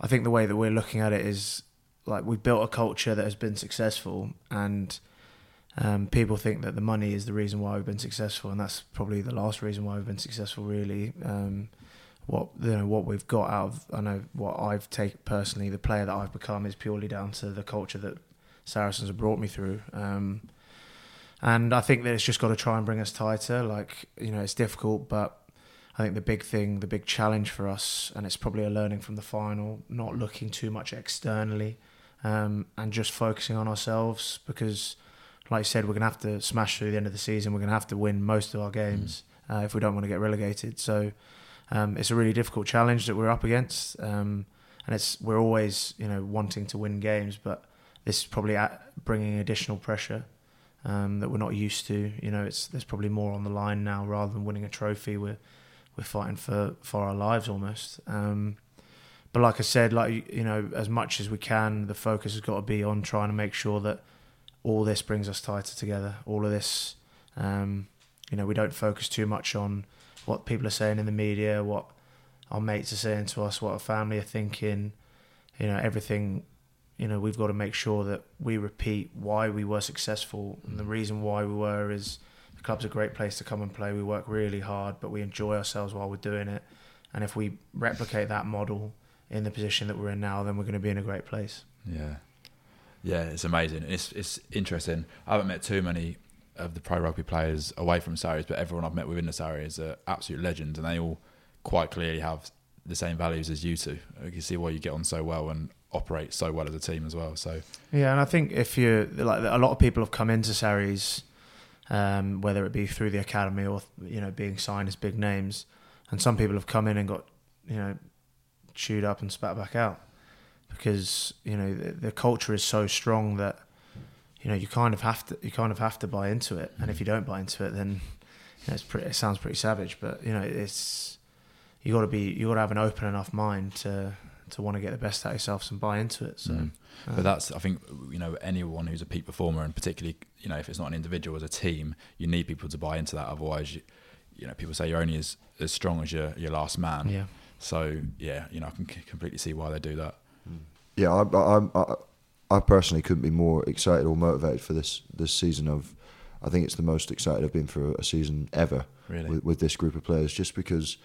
I think the way that we're looking at it is like we've built a culture that has been successful and um, people think that the money is the reason why we've been successful and that's probably the last reason why we've been successful really um, what you know what we've got out of I know what I've taken personally the player that I've become is purely down to the culture that Saracens have brought me through um, and I think that it's just got to try and bring us tighter. Like you know, it's difficult, but I think the big thing, the big challenge for us, and it's probably a learning from the final, not looking too much externally, um, and just focusing on ourselves because, like I said, we're gonna have to smash through the end of the season. We're gonna have to win most of our games uh, if we don't want to get relegated. So um, it's a really difficult challenge that we're up against, um, and it's we're always you know wanting to win games, but this is probably bringing additional pressure um, that we're not used to. You know, it's there's probably more on the line now rather than winning a trophy. We're we're fighting for for our lives almost. Um, but like I said, like you know, as much as we can, the focus has got to be on trying to make sure that all this brings us tighter together. All of this, um, you know, we don't focus too much on what people are saying in the media, what our mates are saying to us, what our family are thinking. You know, everything you know, we've got to make sure that we repeat why we were successful. And the mm. reason why we were is club's a great place to come and play. We work really hard, but we enjoy ourselves while we're doing it. And if we replicate that model in the position that we're in now, then we're going to be in a great place. Yeah. Yeah, it's amazing. It's it's interesting. I haven't met too many of the pro rugby players away from Sarries, but everyone I've met within the Sarries are absolute legends, and they all quite clearly have the same values as you two. You can see why you get on so well, and operate so well as a team as well. So yeah, and I think if you like, a lot of people have come into Sarries, um, whether it be through the academy or you know being signed as big names, and some people have come in and got you know chewed up and spat back out because you know the, the culture is so strong that you know you kind of have to you kind of have to buy into it, and if you don't buy into it, then you know, it's pretty, it sounds pretty savage, but you know it's you got to be you got to have an open enough mind to to want to get the best out of yourself and buy into it. So, mm. uh, but that's I think you know anyone who's a peak performer, and particularly you know if it's not an individual as a team, you need people to buy into that. Otherwise, you, you know people say you're only as, as strong as your your last man. Yeah. So yeah, you know I can completely see why they do that. Mm. Yeah, I, I, I, I personally couldn't be more excited or motivated for this this season of. I think it's the most excited I've been for a season ever really? with, with this group of players, just because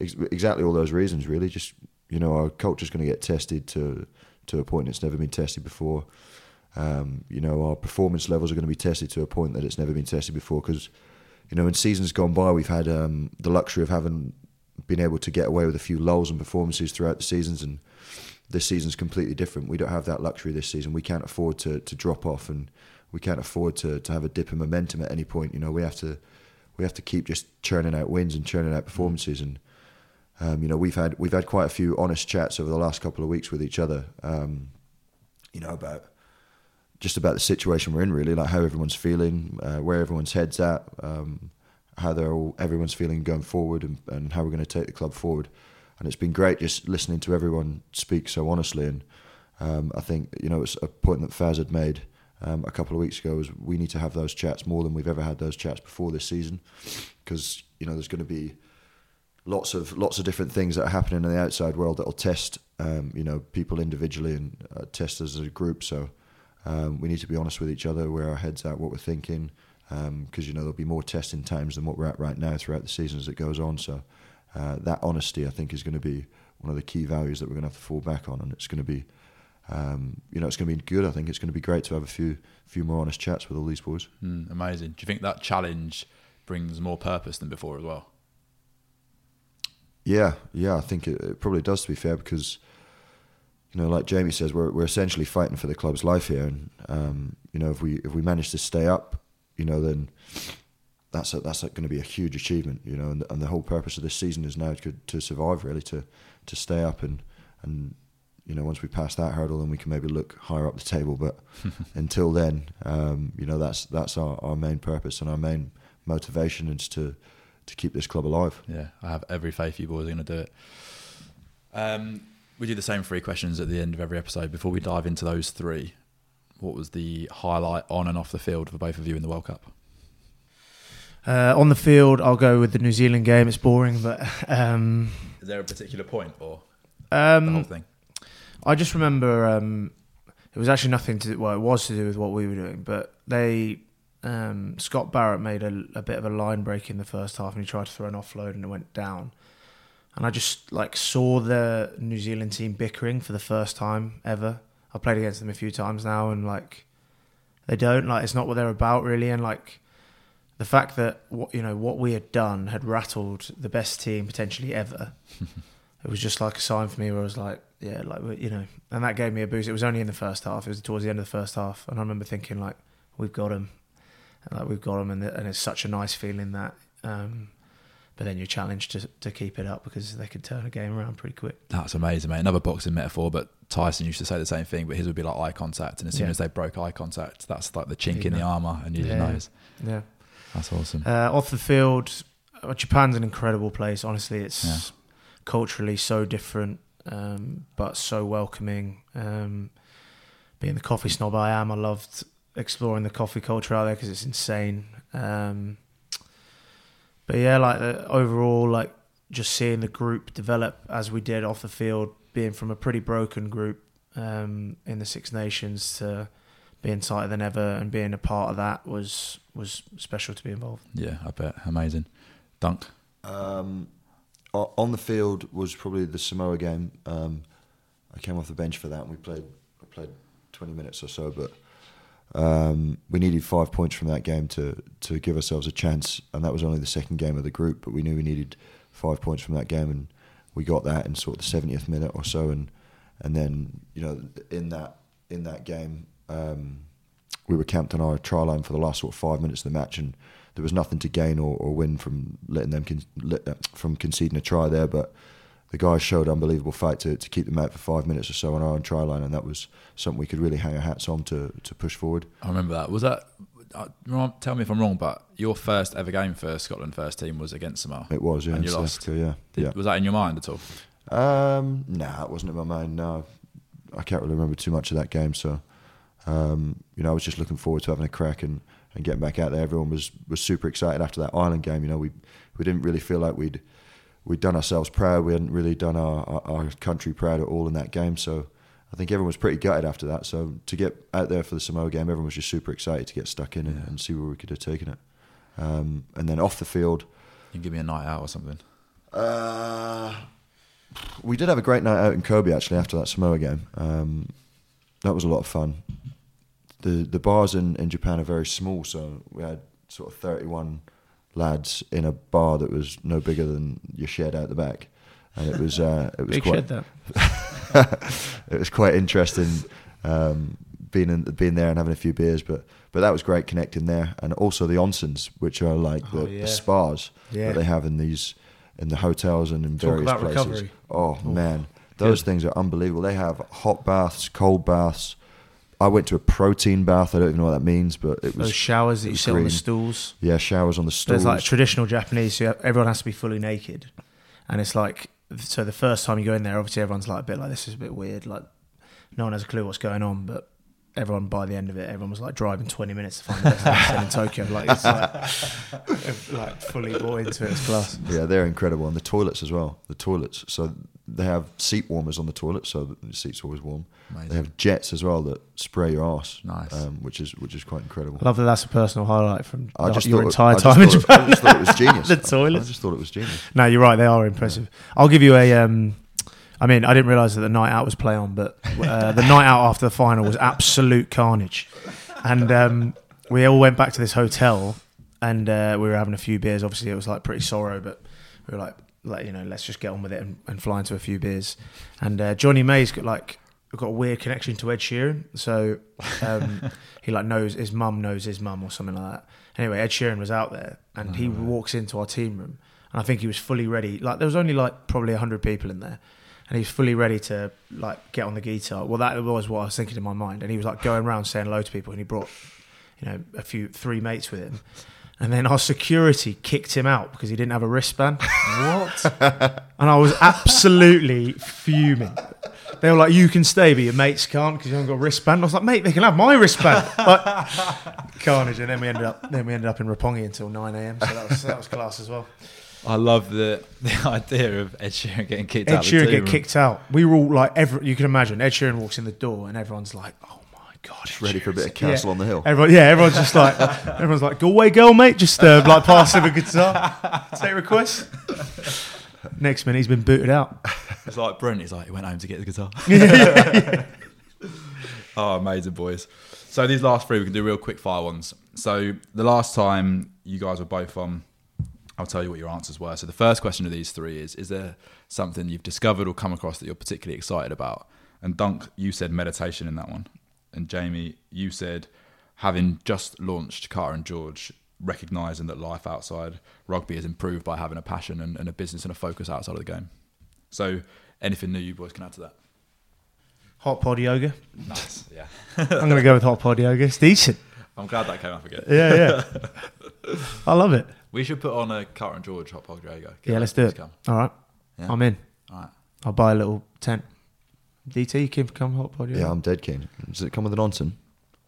ex- exactly all those reasons. Really, just you know, our culture's going to get tested to to a point it's never been tested before. Um, you know, our performance levels are going to be tested to a point that it's never been tested before. Because, you know, in seasons gone by, we've had um, the luxury of having been able to get away with a few lulls and performances throughout the seasons, and this season's completely different. We don't have that luxury this season. We can't afford to to drop off, and we can't afford to to have a dip in momentum at any point. You know, we have to we have to keep just churning out wins and churning out performances and um, you know, we've had we've had quite a few honest chats over the last couple of weeks with each other. Um, you know about just about the situation we're in, really, like how everyone's feeling, uh, where everyone's heads at, um, how they're all everyone's feeling going forward, and, and how we're going to take the club forward. And it's been great just listening to everyone speak so honestly. And um, I think you know it's a point that Faz had made um, a couple of weeks ago is we need to have those chats more than we've ever had those chats before this season, because you know there's going to be lots of lots of different things that are happening in the outside world that will test um, you know people individually and uh, test us as a group. So um, we need to be honest with each other, where our heads at, what we're thinking, because um, you know there'll be more testing times than what we're at right now throughout the season as it goes on. So uh, that honesty, I think, is going to be one of the key values that we're going to have to fall back on, and it's going to be. Um, you know, it's going to be good. I think it's going to be great to have a few, few more honest chats with all these boys. Mm, amazing. Do you think that challenge brings more purpose than before as well? Yeah, yeah, I think it, it, probably does. To be fair, because you know, like Jamie says, we're we're essentially fighting for the club's life here, and um, you know, if we if we manage to stay up, you know, then that's a, that's going to be a huge achievement. You know, and, and the whole purpose of this season is now to to survive, really, to to stay up, and and you know, once we pass that hurdle, then we can maybe look higher up the table. But until then, um, you know, that's that's our, our main purpose and our main motivation is to to keep this club alive. Yeah, I have every faith you boys are going to do it. Um, we do the same three questions at the end of every episode. Before we dive into those three, what was the highlight on and off the field for both of you in the World Cup? Uh, on the field, I'll go with the New Zealand game. It's boring, but um, is there a particular point or um, the whole thing? I just remember um, it was actually nothing to well, it was to do with what we were doing, but they um, Scott Barrett made a, a, bit of a line break in the first half, and he tried to throw an offload, and it went down. And I just like saw the New Zealand team bickering for the first time ever. I played against them a few times now, and like they don't like it's not what they're about really. And like the fact that what you know what we had done had rattled the best team potentially ever. it was just like a sign for me where I was like, yeah, like you know, and that gave me a boost. It was only in the first half. It was towards the end of the first half, and I remember thinking like, we've got them, like we've got them, and, and it's such a nice feeling that. Um, but then you're challenged to to keep it up because they could turn a game around pretty quick. That's amazing, mate. Another boxing metaphor, but Tyson used to say the same thing, but his would be like eye contact. And as soon Yeah. as they broke eye contact, that's like the chink You in the armour, and you Yeah. know. Yeah. That's awesome. Uh, off the field, uh, Japan's an incredible place. Honestly, it's Yeah. culturally so different, um, but so welcoming. Um, being the coffee snob I am, I loved exploring the coffee culture out there because it's insane. Um, but yeah, like uh, overall, like just seeing the group develop as we did off the field, being from a pretty broken group um, in the Six Nations to being tighter than ever and being a part of that was was special to be involved. Yeah, I bet. Amazing. Dunk. Um, on the field was probably the Samoa game. Um, I came off the bench for that, and we played. I played twenty minutes or so, but um, we needed five points from that game to to give ourselves a chance, and that was only the second game of the group. But we knew we needed five points from that game, and we got that in sort of the seventieth minute or so, and and then you know in that in that game. Um, we were camped on our try line for the last sort of five minutes of the match, and there was nothing to gain or, or win from letting them con- let, uh, from conceding a try there. But the guys showed unbelievable fight to, to keep them out for five minutes or so on our own try line, and that was something we could really hang our hats on to to push forward. I remember that. Was that? Uh, tell me if I'm wrong, but your first ever game for Scotland first team was against Samoa. It was, yeah, And you South lost. Africa, yeah, Did- Was that in your mind at all? yeah. Um, nah, it wasn't in my mind. No, I can't really remember too much of that game. So, um, you know, I was just looking forward to having a crack and, and getting back out there. Everyone was, was super excited after that Ireland game. You know, we we didn't really feel like we'd we'd done ourselves proud. We hadn't really done our, our, our country proud at all in that game. So I think everyone was pretty gutted after that. So to get out there for the Samoa game, everyone was just super excited to get stuck in and, Yeah. and see where we could have taken it. Um, and then off the field, You can give me a night out or something. uh, we did have a great night out in Kobe actually after that Samoa game. Um, that was a lot of fun. The the bars in, in Japan are very small, so we had sort of thirty one lads in a bar that was no bigger than your shed out the back, and it was uh, it was Big quite shed it was quite interesting um, being in, being there and having a few beers, but but that was great connecting there, and also the onsens, which are like the, Oh, yeah. the spas Yeah. that they have in these in the hotels and in Talk various about places. recovery. Oh Oof. man, those Good. things are unbelievable. They have hot baths, cold baths. I went to a protein bath. I don't even know what that means, but it was Those showers that you sit on the stools. yeah showers on the stools. There's like traditional Japanese, so everyone has to be fully naked, and it's like so. The first time you go in there, obviously everyone's like a bit like this is a bit weird. Like no one has a clue what's going on, but everyone by the end of it, everyone was like driving 20 minutes to find the destination in Tokyo. Like it's like, like fully bought into it. It's class. Yeah, they're incredible, and the toilets as well. The toilets, so they have seat warmers on the toilet, so the seats are always warm. Amazing. They have jets as well that spray your ass, Nice. um, which is which is quite incredible. I love that. That's a personal highlight from I just your entire I just time in Japan. I just thought it was genius. The toilets. I just thought it was genius. No, you're right. They are impressive. I'll give you a. Um, I mean, I didn't realise that the night out was play on, but uh, the night out after the final was absolute carnage, and um, we all went back to this hotel, and uh, we were having a few beers. Obviously, it was like pretty sorrow, but we were like, like you know, let's just get on with it and, and fly into a few beers. And uh, Jonny May's got like got a weird connection to Ed Sheeran, so um, he like knows his mum knows his mum or something like that. Anyway, Ed Sheeran was out there, and he walks into our team room, and I think he was fully ready. Like there was only like probably hundred people in there, and he was fully ready to like get on the guitar. Well, that was what I was thinking in my mind, and he was like going around saying hello to people, and he brought you know a few three mates with him. And then our security kicked him out because he didn't have a wristband. What? and I was absolutely fuming. They were like, "You can stay, but your mates can't because you haven't got a wristband." I was like, "Mate, they can have my wristband." Like, carnage. And then we ended up, then we ended up in Roppongi until nine a.m. So that was that was class as well. I love the the idea of Ed Sheeran getting kicked Ed out. Sheeran of get team kicked out. We were all like, every, you can imagine. Ed Sheeran walks in the door, and everyone's like, "Oh my god!" Ed Ready for a bit of Sheeran's- Castle Yeah. on the Hill. Everyone, yeah, everyone's just like, everyone's like, Galway Girl, mate. Just uh, like pass him a guitar, take requests. Next minute, he's been booted out. It's like Brent. He's like he went home to get the guitar. oh, amazing boys! So these last three we can do real quick fire ones. So the last time you guys were both on, I'll tell you what your answers were. So the first question of these three is: Is there something you've discovered or come across that you're particularly excited about? And Dunk, you said meditation in that one, and Jamie, you said having just launched Carter and George, recognizing that life outside rugby is improved by having a passion and, and a business and a focus outside of the game. So anything new you boys can add to that? Hot pod yoga. Nice, yeah. I'm going to go with hot pod yoga. It's decent. I'm glad that came up again. Yeah, yeah. I love it. We should put on a Carter and George hot pod yoga. Get Yeah, let's do it. Come. All right. Yeah. I'm in. All right. I'll buy a little tent. DT, you can come hot pod yoga? Yeah, I'm dead keen. Does it come with an onsen?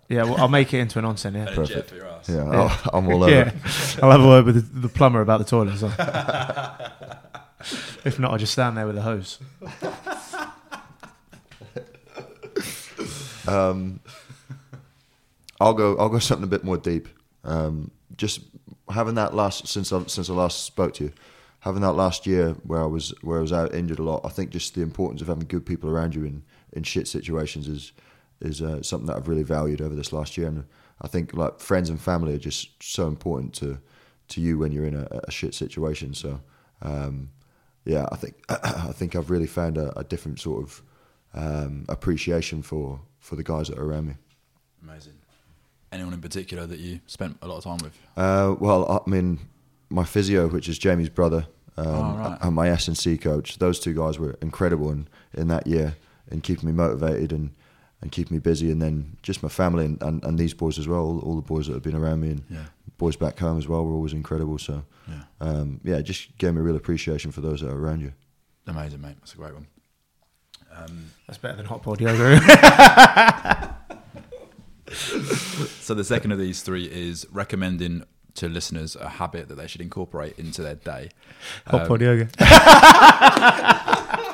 Yeah, well, I'll make it into an onsen, yeah. And a jet for your ass. Yeah, Yeah. I'll- I'm all over. Yeah, I'll have a word with the, the plumber about the toilet as well. if not, I'll just stand there with a hose. Um, I'll go. I'll go something a bit more deep. Um, just having that last since I since I last spoke to you, having that last year where I was where I was out injured a lot. I think just the importance of having good people around you in, in shit situations is is uh, something that I've really valued over this last year. And I think like friends and family are just so important to to you when you're in a, a shit situation. So um, yeah, I think I think I've really found a, a different sort of um, appreciation for for the guys that are around me. Amazing. Anyone in particular that you spent a lot of time with? Uh, well, I mean, my physio, which is Jamie's brother, um, Oh, right. and my S and C coach. Those two guys were incredible in, in that year in keeping me motivated and, and keeping me busy. And then just my family and, and, and these boys as well. All, all the boys that have been around me and Yeah. boys back home as well were always incredible. So Yeah. um, yeah, just gave me a real appreciation for those that are around you. Amazing, mate. That's a great one. Um, That's better than hot pod yoga. so the second of these three is recommending to listeners a habit that they should incorporate into their day. hot Um, pod yoga.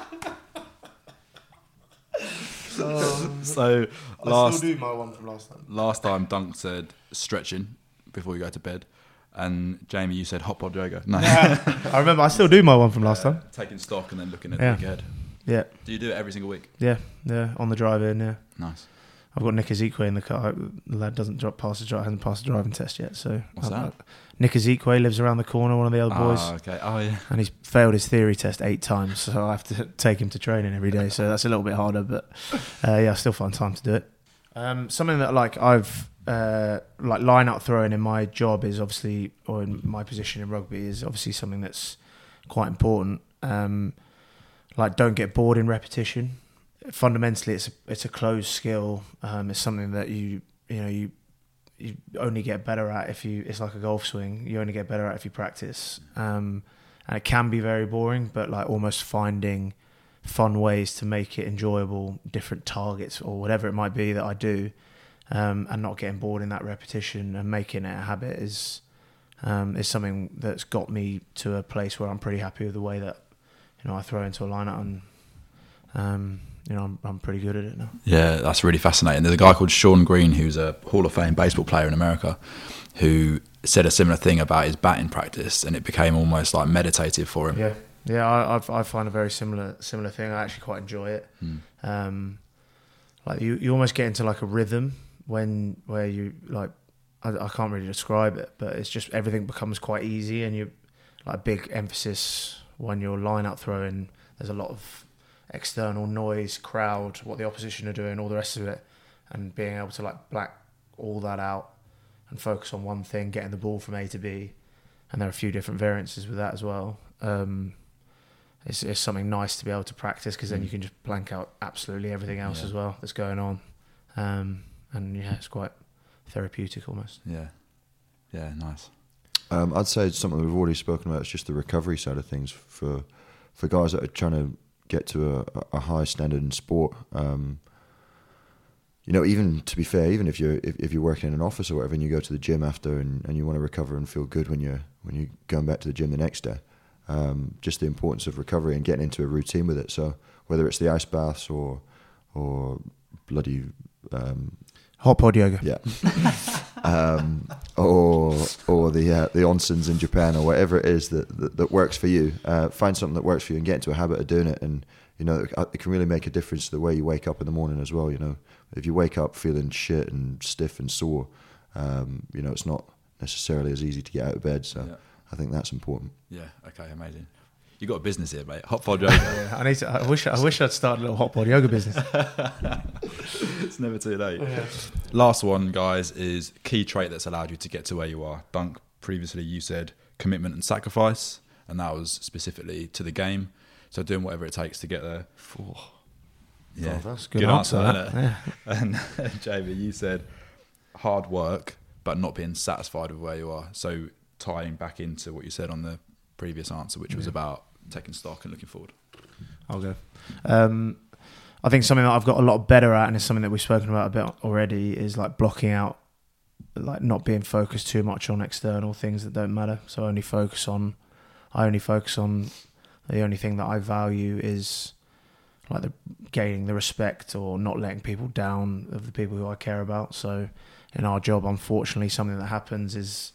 So last do my one from last time. last time Dunk said stretching before you go to bed, and Jamie you said hot pod yoga. No, I remember. I still do my one from last time. taking stock and then looking at Yeah. the week ahead. Yeah, Do you do it every single week? yeah, yeah. On the drive in, yeah. Nice. I've got Nick Isiekwe in the car. The lad doesn't drop past the drive, hasn't passed the driving test yet. So What's I've- that? Nick Isiekwe lives around the corner, one of the old boys, Ah, okay. Oh yeah. and he's failed his theory test eight times. So I have to take him to training every day. So that's a little bit harder, but uh, yeah, I still find time to do it. Um, something that like I've uh, like line out throwing in my job is obviously, or in my position in rugby is obviously something that's quite important. Um, like don't get bored in repetition. Fundamentally, it's a, it's a closed skill. Um, it's something that you you know you you only get better at if you. It's like a golf swing. You only get better at if you practice. Um, and it can be very boring, but like almost finding fun ways to make it enjoyable, different targets or whatever it might be that I do, um, and not getting bored in that repetition and making it a habit is um, is something that's got me to a place where I'm pretty happy with the way that you know I throw into a lineup and um, you know I'm, I'm pretty good at it now. Yeah, that's really fascinating. There's a guy called Shawn Green who's a Hall of Fame baseball player in America who said a similar thing about his batting practice and it became almost like meditative for him. Yeah, yeah, I, I I find a very similar similar thing. I actually quite enjoy it. Hmm. Um, like you, you almost get into like a rhythm when where you like I, I can't really describe it, but it's just everything becomes quite easy and you like big emphasis when you're line out throwing. There's a lot of external noise, crowd, what the opposition are doing, all the rest of it, and being able to like black all that out and focus on one thing, getting the ball from A to B. And there are a few different variances with that as well. Um, it's, it's something nice to be able to practice because then Mm. you can just blank out absolutely everything else Yeah. as well that's going on. Um, and yeah, it's quite therapeutic almost. Yeah. Yeah, nice. Um, I'd say it's something we've already spoken about. It's just the recovery side of things for for guys that are trying to get to a, a high standard in sport. Um, you know, even to be fair, even if you're if, if you're working in an office or whatever, and you go to the gym after and, and you want to recover and feel good when you're when you're going back to the gym the next day, um, just the importance of recovery and getting into a routine with it. So whether it's the ice baths or or bloody um, Hot pod yoga. yeah. um, or or the uh, the onsens in Japan or whatever it is that that, that works for you. Uh, find something that works for you and get into a habit of doing it. And you know it, it can really make a difference to the way you wake up in the morning as well. You know, if you wake up feeling shit and stiff and sore, um, you know, it's not necessarily as easy to get out of bed. So Yeah. I think that's important. Yeah. Okay. Amazing. You got a business here, mate. Hot pod yoga. Yeah, I need to. I wish. I wish I'd started a little hot pod yoga business. it's never too late. Last one, guys, is key trait that's allowed you to get to where you are. Dunk. Previously, you said commitment and sacrifice, and that was specifically to the game. So doing whatever it takes to get there. Four. Yeah, Oh, that's Good, answer. innit? that. Yeah. And uh, Jamie, you said hard work, but not being satisfied with where you are. So tying back into what you said on the previous answer, which was about taking stock and looking forward. I'll go. Um, I think something that I've got a lot better at, and it's something that we've spoken about a bit already, is like blocking out, like not being focused too much on external things that don't matter. So I only focus on, I only focus on the only thing that I value is like the gaining the respect or not letting people down of the people who I care about. So in our job, unfortunately, something that happens is,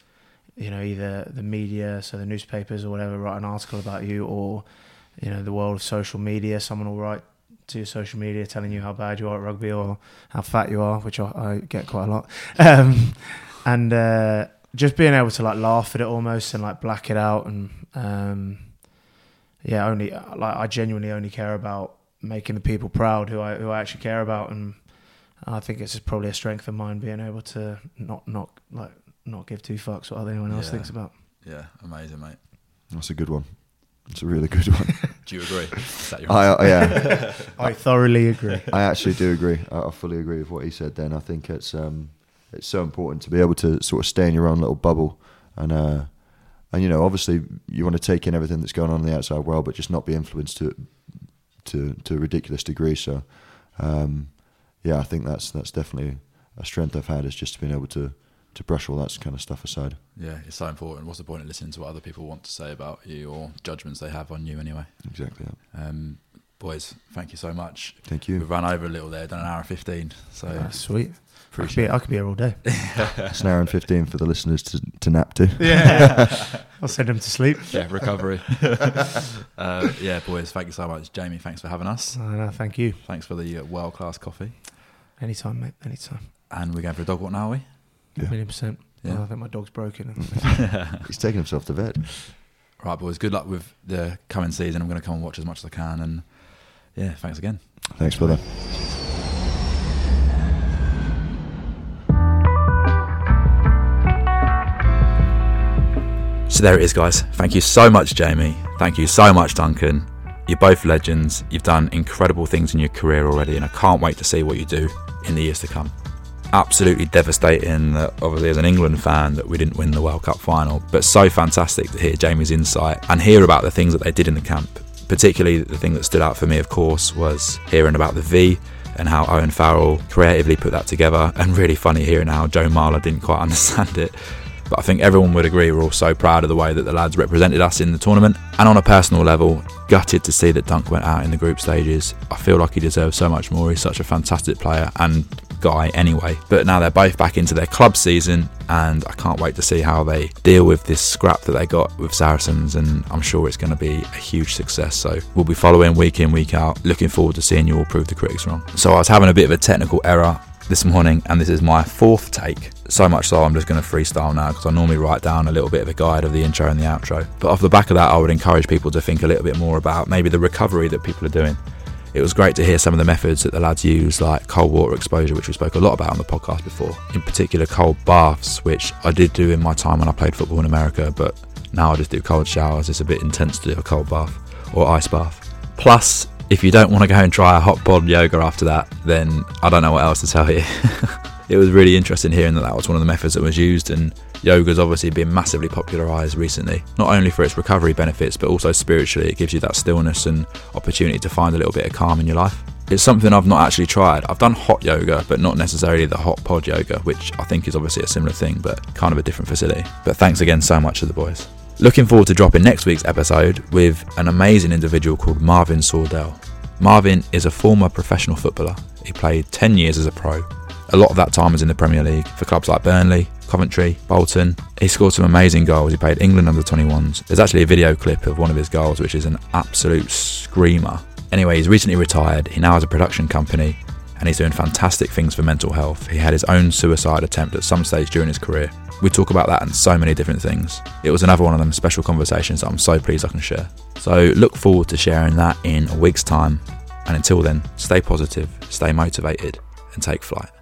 you know, either the media, so the newspapers or whatever, write an article about you, or you know, the world of social media. Someone will write to your social media telling you how bad you are at rugby or how fat you are, which I, I get quite a lot. Um, and uh, just being able to like laugh at it almost and like black it out and um, yeah, only like I genuinely only care about making the people proud who I who I actually care about, and I think it's probably a strength of mine being able to not not like not give two fucks what anyone else Yeah. thinks about. Yeah, amazing, mate. That's a good one. It's a really good one. Do you agree? Is that your I, answer? I, yeah, I thoroughly agree. I actually do agree. I, I fully agree with what he said. Then I think it's um, it's so important to be able to sort of stay in your own little bubble, and uh, and you know, obviously, you want to take in everything that's going on in the outside world, but just not be influenced to to to a ridiculous degree. So, um, yeah, I think that's that's definitely a strength I've had is just being able to to brush all that kind of stuff aside. Yeah, it's so important. What's the point of listening to what other people want to say about you or judgments they have on you anyway? Exactly. Yeah. Um, boys, thank you so much. Thank you. We've run over a little there, done an hour and 15. So Ah, sweet. I could, be, I could be here all day. It's an hour and fifteen for the listeners to to nap to. Yeah, I'll send them to sleep. Yeah, recovery. uh, yeah, boys, thank you so much. Jamie, thanks for having us. Uh, no, thank you. Thanks for the uh, world class coffee. Anytime, mate. Anytime. And we're going for a dog walk now, are we? Yeah. Million percent. Yeah. Oh, I think my dog's broken. He's taking himself to vet. Right, boys, good luck with the coming season. I'm going to come and watch as much as I can. And yeah, thanks again. Thanks, brother. So there it is, guys. Thank you so much, Jamie. Thank you so much, Duncan. You're both legends. You've done incredible things in your career already, and I can't wait to see what you do in the years to come. Absolutely devastating, that obviously, as an England fan, that we didn't win the World Cup final, but so fantastic to hear Jamie's insight and hear about the things that they did in the camp. Particularly, the thing that stood out for me, of course, was hearing about the V and how Owen Farrell creatively put that together, and really funny hearing how Joe Marler didn't quite understand it. But I think everyone would agree we're all so proud of the way that the lads represented us in the tournament. And on a personal level, gutted to see that Dunk went out in the group stages. I feel like he deserves so much more. He's such a fantastic player and guy anyway. But now they're both back into their club season, and I can't wait to see how they deal with this scrap that they got with Saracens. And I'm sure it's going to be a huge success. So we'll be following week in, week out. Looking forward to seeing you all prove the critics wrong. So I was having a bit of a technical error this morning, and this is my fourth take. So much so, I'm just going to freestyle now because I normally write down a little bit of a guide of the intro and the outro. But off the back of that, I would encourage people to think a little bit more about maybe the recovery that people are doing. It was great to hear some of the methods that the lads use, like cold water exposure, which we spoke a lot about on the podcast before. In particular, cold baths, which I did do in my time when I played football in America, but now I just do cold showers. It's a bit intense to do a cold bath or ice bath. Plus, if you don't want to go and try a hot pod yoga after that, then I don't know what else to tell you. it was really interesting hearing that that was one of the methods that was used, and yoga's obviously been massively popularized recently, not only for its recovery benefits, but also spiritually. It gives you that stillness and opportunity to find a little bit of calm in your life. It's something I've not actually tried. I've done hot yoga, but not necessarily the hot pod yoga, which I think is obviously a similar thing, but kind of a different facility. But thanks again so much to the boys. Looking forward to dropping next week's episode with an amazing individual called Marvin Sordell. Marvin is a former professional footballer. He played 10 years as a pro. A lot of that time was in the Premier League for clubs like Burnley, Coventry, Bolton. He scored some amazing goals. He played England under 21s. There's actually a video clip of one of his goals, which is an absolute screamer. Anyway, he's recently retired. He now has a production company. and he's doing fantastic things for mental health. He had his own suicide attempt at some stage during his career. We talk about that and so many different things. It was another one of them special conversations that I'm so pleased I can share. So look forward to sharing that in a week's time. And until then, stay positive, stay motivated, and take flight.